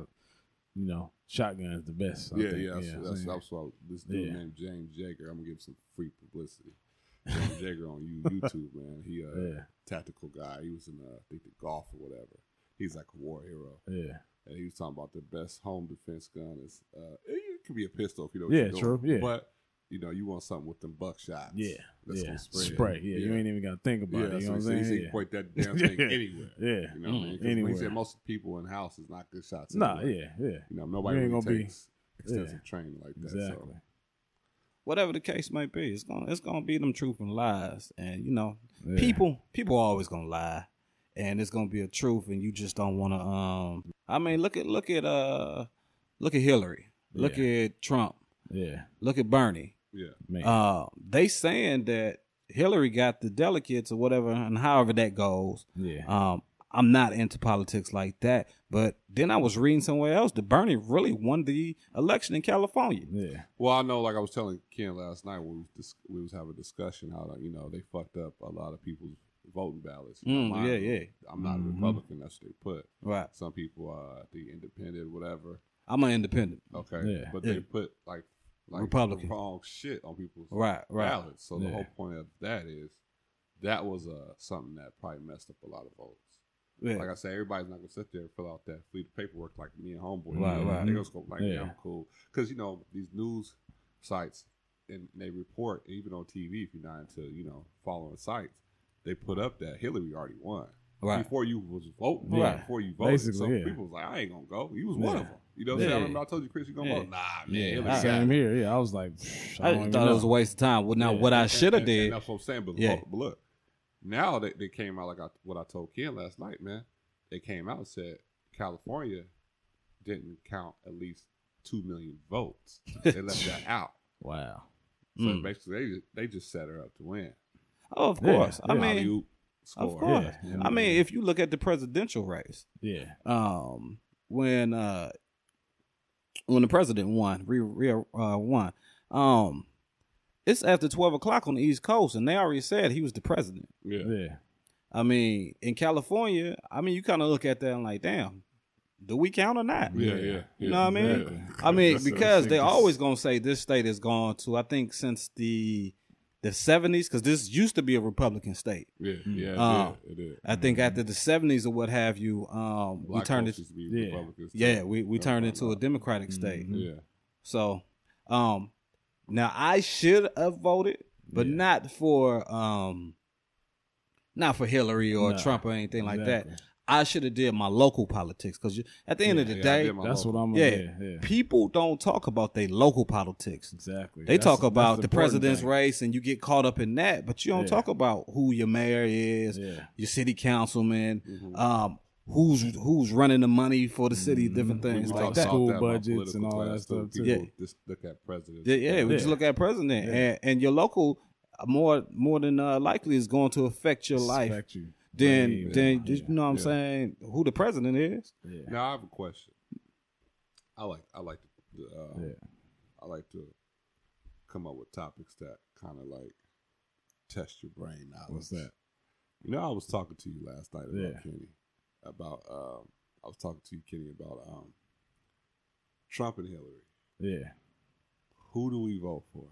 you know shotgun is the best. I yeah think. yeah. That's, I'm that's, that's what this dude Yeah. named James Yeager. I'm gonna give him some free publicity. James Yeager on you YouTube, man. He uh, yeah, tactical guy. He was in uh, I think the Gulf or whatever. He's like a war hero, yeah, and he was talking about the best home defense gun is uh, it could be a pistol if you know. What Yeah, you're doing. true, yeah. but you know you want something with them buckshots. yeah, that's yeah. gonna spray. Spray. Yeah, you ain't even got to think about Yeah, it. that's You know what what he I'm said. Saying? said Yeah. point that damn thing Yeah. anywhere. Yeah. You know what I mean? 'Cause Anywhere. He said most people in house is not good shots. Nah, anyway. yeah, yeah. You know, nobody You ain't really gonna be- takes extensive yeah. training like that. Exactly. So. Whatever the case may be, it's gonna it's gonna be them truth and lies, and you know, Yeah. people people always gonna lie, and it's gonna be a truth, and you just don't want to. Um, I mean, look at look at uh, look at Hillary, look at Trump, Yeah, look at Bernie. Yeah. man. Uh, they saying that Hillary got the delegates or whatever, and however that goes. yeah, Um, I'm not into politics like that. But then I was reading somewhere else that Bernie really won the election in California. Yeah. Well, I know, like I was telling Ken last night we was, dis- we was having a discussion how you know they fucked up a lot of people's voting ballots. Mm, yeah, yeah. I'm not Mhm. a Republican. That's what they put. Right. Some people, are the independent, whatever. I'm an independent. Okay, Yeah. but Yeah. they put like like Republican. wrong shit on people's Right, right. ballots. So the whole point of that is that was uh something that probably messed up a lot of votes. Yeah. Like I said, everybody's not gonna sit there and fill out that fleet of paperwork like me and homeboy. Right, right. They just go like, yeah, Yeah. I'm cool. Because you know these news sites and they report even on TV if you're not into you know following sites, they put up that Hillary already won. Right. Before you was voting, Yeah. Before you voted, Basically, so yeah. people was like, "I ain't gonna go." You was one of them. You know what I'm saying? I remember I told you, Chris, you gonna Yeah. vote? Nah, man. Yeah. Hillary I- Same here. Yeah. I was like, I, I don't even thought it was a waste of time. Well, now Yeah. what I should have and- and did. That's what I'm saying. But, Yeah. look, but look, now they, they came out like I, what I told Ken last night, man. They came out and said California didn't count at least two million votes. They left that out. Wow. So Mm. basically, they just, they just set her up to win. Oh, of Yeah, course. I yeah. mean, Alley-oop, of course. Yeah. I mean, if you look at the presidential race, Yeah. um, when uh, when the president won, re, re, uh, won, um, it's after twelve o'clock on the East Coast, and they already said he was the president. yeah. Yeah. I mean, in California, I mean, you kind of look at that and like, damn, do we count or not? Yeah, yeah, You know what I mean? yeah. I mean, That's what I'm because they're always gonna say this state has gone to. I think since the the seventies, because this used to be a Republican state. Yeah, yeah, it Uh, did, it did. I think after the seventies or what have you, um, we turned folks it. used to be yeah. Republicans. Yeah, we we turned doubt into a Democratic state. it. Yeah, So, um, now I should have voted, but Yeah. not for um, not for Hillary or Nah, Trump or anything like that. Exactly. I should have did my local politics because at the end of the Yeah, day, did my That's what. I'm. yeah, Yeah. Yeah. people don't talk about their local politics. Exactly. They That's- talk about the, important president's thing. race, and you get caught up in that, but you don't Yeah. talk about who your mayor is, Yeah. your city councilman, Mhm. um, who's who's running the money for the city, different things like that. School that budgets and all that class, stuff, too. too. People just look at presidents. Yeah, yeah, we Yeah. just look at president, Yeah. and, and your local uh, more more than uh, likely is going to affect your life. Affect you. Then, Way then more, you know what I'm Yeah. saying who the president is. Yeah. Now I have a question. I like I like to uh, Yeah. I like to come up with topics that kind of like test your brain knowledge. What's that? You know, I was talking to you last night about Yeah. Kenny. About um, I was talking to you, Kenny, about um, Trump and Hillary. Yeah. Who do we vote for?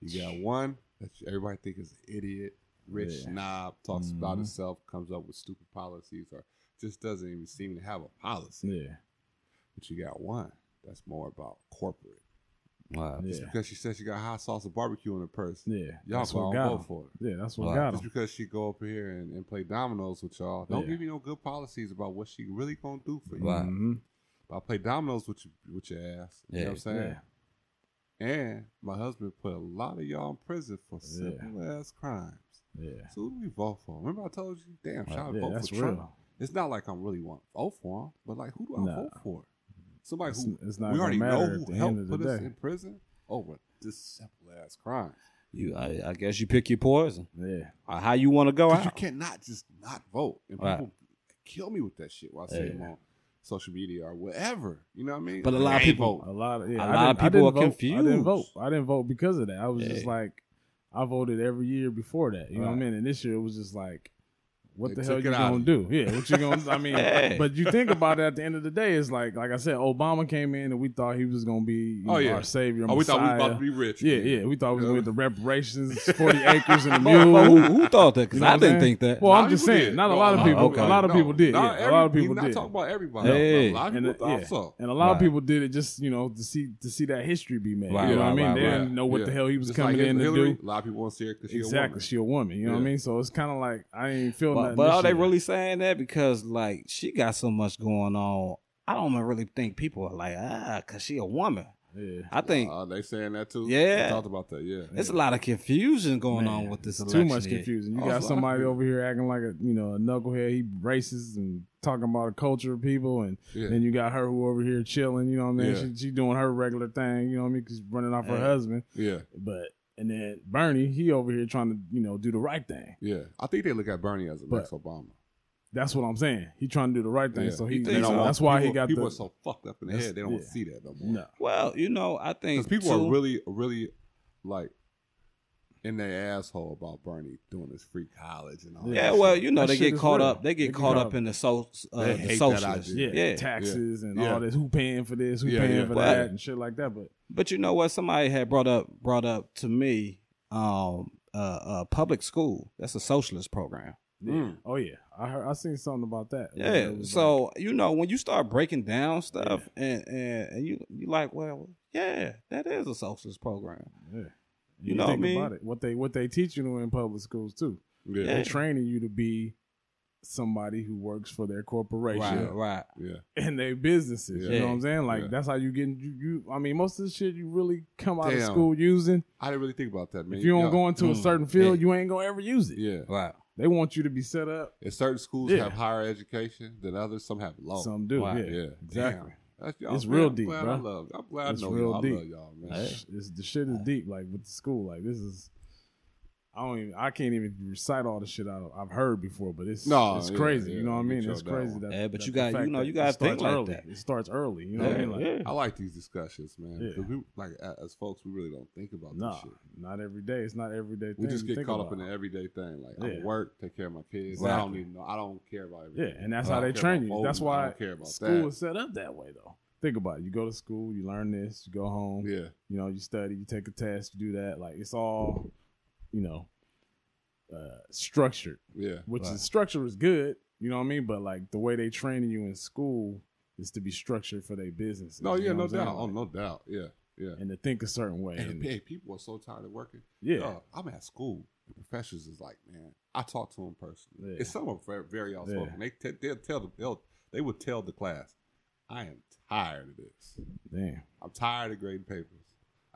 You got one that everybody think is an idiot, rich Yeah. snob, talks about Mhm. himself, comes up with stupid policies, or just doesn't even seem to have a policy. Yeah. But you got one that's more about corporate. Wow. Yeah. Just because she says she got hot sauce and barbecue in her purse, Yeah. y'all That's go what and got vote for it. Yeah. That's what Wow. got Just him. because she go up here and, and play dominoes with y'all, don't Yeah. give me no good policies about what she really gonna do for you. Right. Mhm. But I play dominoes with you, with your ass. You know what I'm saying? Yeah. And my husband put a lot of y'all in prison for simple ass crimes. Yeah. So who do we vote for? Remember I told you, damn, uh, should I Yeah, vote that's for Trump? real. It's not like I'm really want to vote for him, but like who do I Nah. vote for? Somebody It's- who it's not we gonna already know who helped end of put us in prison oh, over this simple ass crime. You, I, I guess you pick your poison. Yeah. Or how you want to go Because you cannot just not vote. And Right. people kill me with that shit while I see Yeah. them on social media or whatever. You know what I mean? But a lot of I ain't people- vote. A lot of yeah, A I lot of people didn't are vote. I didn't vote. I didn't vote because of that. I was just like, I voted every year before that. You know what I mean? And this year it was just like, what They the hell you gonna do? Yeah, what you gonna? I mean, Hey. but you think about it at the end of the day, it's like, like I said, Obama came in and we thought he was gonna be Oh, know, yeah. our savior. Oh, we thought we Messiah. about to be rich. Yeah, yeah, we thought we was Yeah. gonna get the reparations, forty acres and a mule. who, who thought that? Because You know I didn't saying? think that. Well, I'm just saying, did. not a lot of no, people. okay. A lot of no. people did. Yeah, every- a lot of people We're not did. talking about everybody. Hey. A lot of And, people thought yeah. so. and a lot of people did it just you know to see to see that history be made. Right, you know what I mean? they didn't know what the hell he was coming in to do. A lot of people want to see her because she's a Exactly, woman. she a woman. You know what I mean? So it's kind of like I ain't feel But, nothing. but are they really saying that? Because like she got so much going on. I don't really think people are like ah, cause she a woman. Yeah. I think Uh, they saying that too. Yeah. We talked about that. Yeah. there's a lot of confusion going Man, on with this election. Too much here. confusion. You Oh, got it's a lot of somebody confusion. over here acting like a you know a knucklehead. He racist and talking about a culture of people, and Yeah. then you got her who over here chilling. You know what I mean? Yeah. She, she doing her regular thing. You know what I mean? Cause running off her husband. yeah. But and then Bernie, he over here trying to you know do the right thing. Yeah. I think they look at Bernie as a But- next Obama. That's what I'm saying. He trying to do the right thing, Yeah. so He he. think so. That's why he got people the. are so fucked up in the head. They don't yeah. see that no more. no. Well, you know, I think Because people too- are really, really like in their asshole about Bernie doing his free college and all that. Yeah, shit. well, you know, That they get caught real. up. They get caught up in the so uh, the hate socialists. yeah, Yeah, taxes and Yeah. all this. Who paying for this? Who Yeah, paying yeah. for Well, that and shit like that? But But you know what? Somebody had brought up brought up to me, um, uh, uh, public school. That's a socialist program. Mm. oh yeah, I heard. I seen something about that. Yeah. It was So you know when you start breaking down stuff and, and and you you like, well, yeah, that is a socialist program. yeah. You know what I think mean? about it. What they what they teach you in public schools too. Yeah, They're training you to be somebody who works for their corporation Right, right. yeah, and their businesses. You know what I'm saying? Like Yeah. that's how you get you, you. I mean, most of the shit you really come out of school using. I didn't really think about that, man. If you don't Yeah. go into a Mm. certain field, Yeah. you ain't gonna ever use it. yeah. Right. They want you to be set up. And certain schools Yeah. have higher education than others. Some have low. Some do. Wow. Yeah, yeah, exactly. Damn. That's, It's man, real I'm deep, glad bro. I love. I'm glad It's I know real y'all. I love y'all, man. Hey. It's, the shit is deep. Like with the school, like this is. I don't even. I can't even recite all the shit I, I've heard before, but it's No, it's yeah, crazy. yeah, you know what I mean? It's crazy that. Yeah, but that you got- you know, you gotta think like early. that. It starts early. You know what I mean? Like, yeah. I like these discussions, man. Yeah. Because we like as folks, we really don't think about nah, this shit. not every day. It's not everyday. We thing just get caught up in the everyday thing. Like I work, take care of my kids. I don't even know. I don't care about everything. Yeah, and that's I how they train you. That's voting. I why don't care about school is set up that way, though. Think about it. You go to school, you learn this, you go home. Yeah, You know, you study, you take a test, you do that. Like it's all, you know, uh, structured. yeah. which Right. is structure is good, you know what I mean? But like the way they training you in school is to be structured for their business. No, you yeah, know no doubt. Oh, no doubt. Yeah, yeah. And to think a certain way. And And, hey, people are so tired of working. yeah, I'm at school. The professors is like, man, I talk to them personally. Yeah. It's some are very, very outspoken. Yeah. They t- they'll tell the they'll they would tell the class, I am tired of this. damn. I'm tired of grading papers.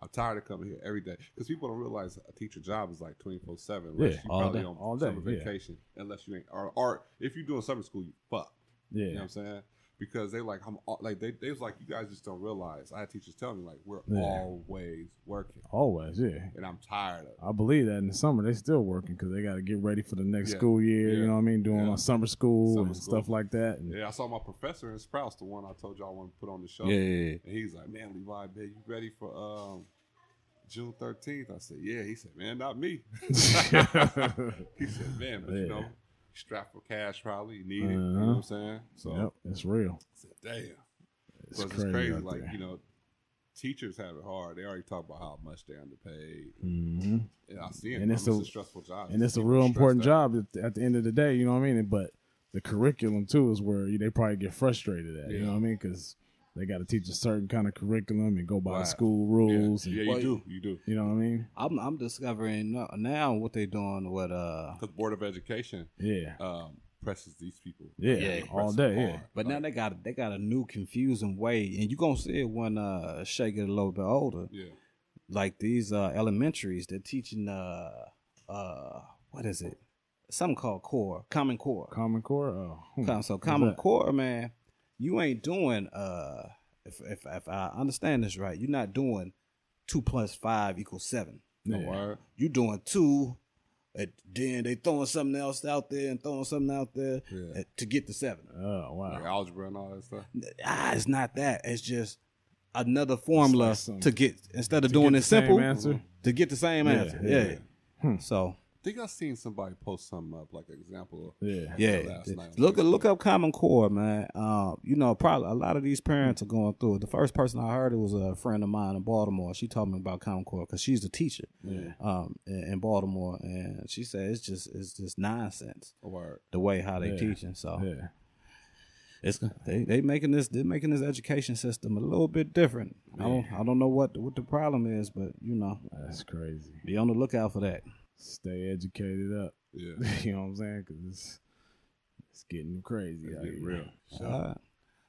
I'm tired of coming here every day because people don't realize a teacher job is like 24 seven. Yeah, you all probably day. on All day, summer yeah. vacation, unless you ain't or, or if you're doing summer school, you fucked. Yeah, You know what I'm saying? Because they like I'm like they they was like you guys just don't realize. I had teachers tell me like we're Yeah. always working, always. Yeah, and I'm tired of. it. I believe that in the summer they still working because they got to get ready for the next Yeah. school year. Yeah. You know what I mean? Doing Yeah. a summer school Summer and school. stuff like that. And Yeah, I saw my professor in Sprouts, the one I told y'all I want to put on the show. Yeah, yeah, yeah. And he's like, "Man, Levi, man, you ready for um, June 13th?" I said, "Yeah." He said, "Man, not me." he said, "Man, but you Yeah. know, strapped for cash, probably you need it." You know Uh-huh. what I'm saying? So yep, it's real. I said, "Damn." It's crazy. it's crazy. Like there. you know, teachers have it hard. They already talk about how much they're underpaid. hmm And I see it. And it's it's, a- a, stressful job. and it's a real important out. job at, at the end of the day. You know what I mean? But the curriculum too is where they probably get frustrated at. You know what I mean? Because they got to teach a certain kind of curriculum and go by the Right. school rules. yeah, and, you Well, do. You do. You know what I mean? I'm I'm discovering now what they're doing with uh. Because Board of Education Yeah, um, presses these people. yeah, Yeah. all day. Yeah, hard. But now they got they got a new confusing way, and you are gonna see it when uh Shay get a little bit older. Yeah. Like these uh elementaries, they're teaching uh uh what is it? Something called core, common core. Common Core. Oh, hmm. So common core, man, you ain't doing uh if if if I understand this right, you're not doing two plus five equals seven. No Yeah. word. You doing two, and then they throwing something else out there and throwing something out there Yeah. uh, to get the seven. Oh wow. Like algebra and all that stuff. Ah, it's not that. It's just another formula like some- to get instead of doing it simple answer? to get the same Yeah, answer. yeah. Yeah. Hmm. So I think I seen somebody post something up, like an example of Yeah. yeah, last night look Facebook. look up Common Core, man. Um, you know, probably a lot of these parents are going through it. The first person I heard it was a friend of mine in Baltimore. She told me about Common Core because she's a teacher, Yeah. um, in, in Baltimore, and she said it's just it's just nonsense word. the way how they Yeah. teaching. So Yeah. it's they they making this they're making this education system a little bit different. I don't I don't know what what the problem is, but you know, That's crazy. be on the lookout for that. Stay educated up. Yeah. you know what I'm saying? Because it's it's getting crazy. It's out getting here. real. All right.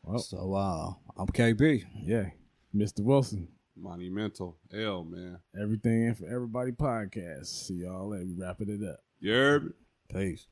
Well, So uh, I'm KB. yeah, Mr. Wilson. Monumental. L, man. Everything in for everybody podcast. See y'all later. We wrapping it up. You heard? Peace.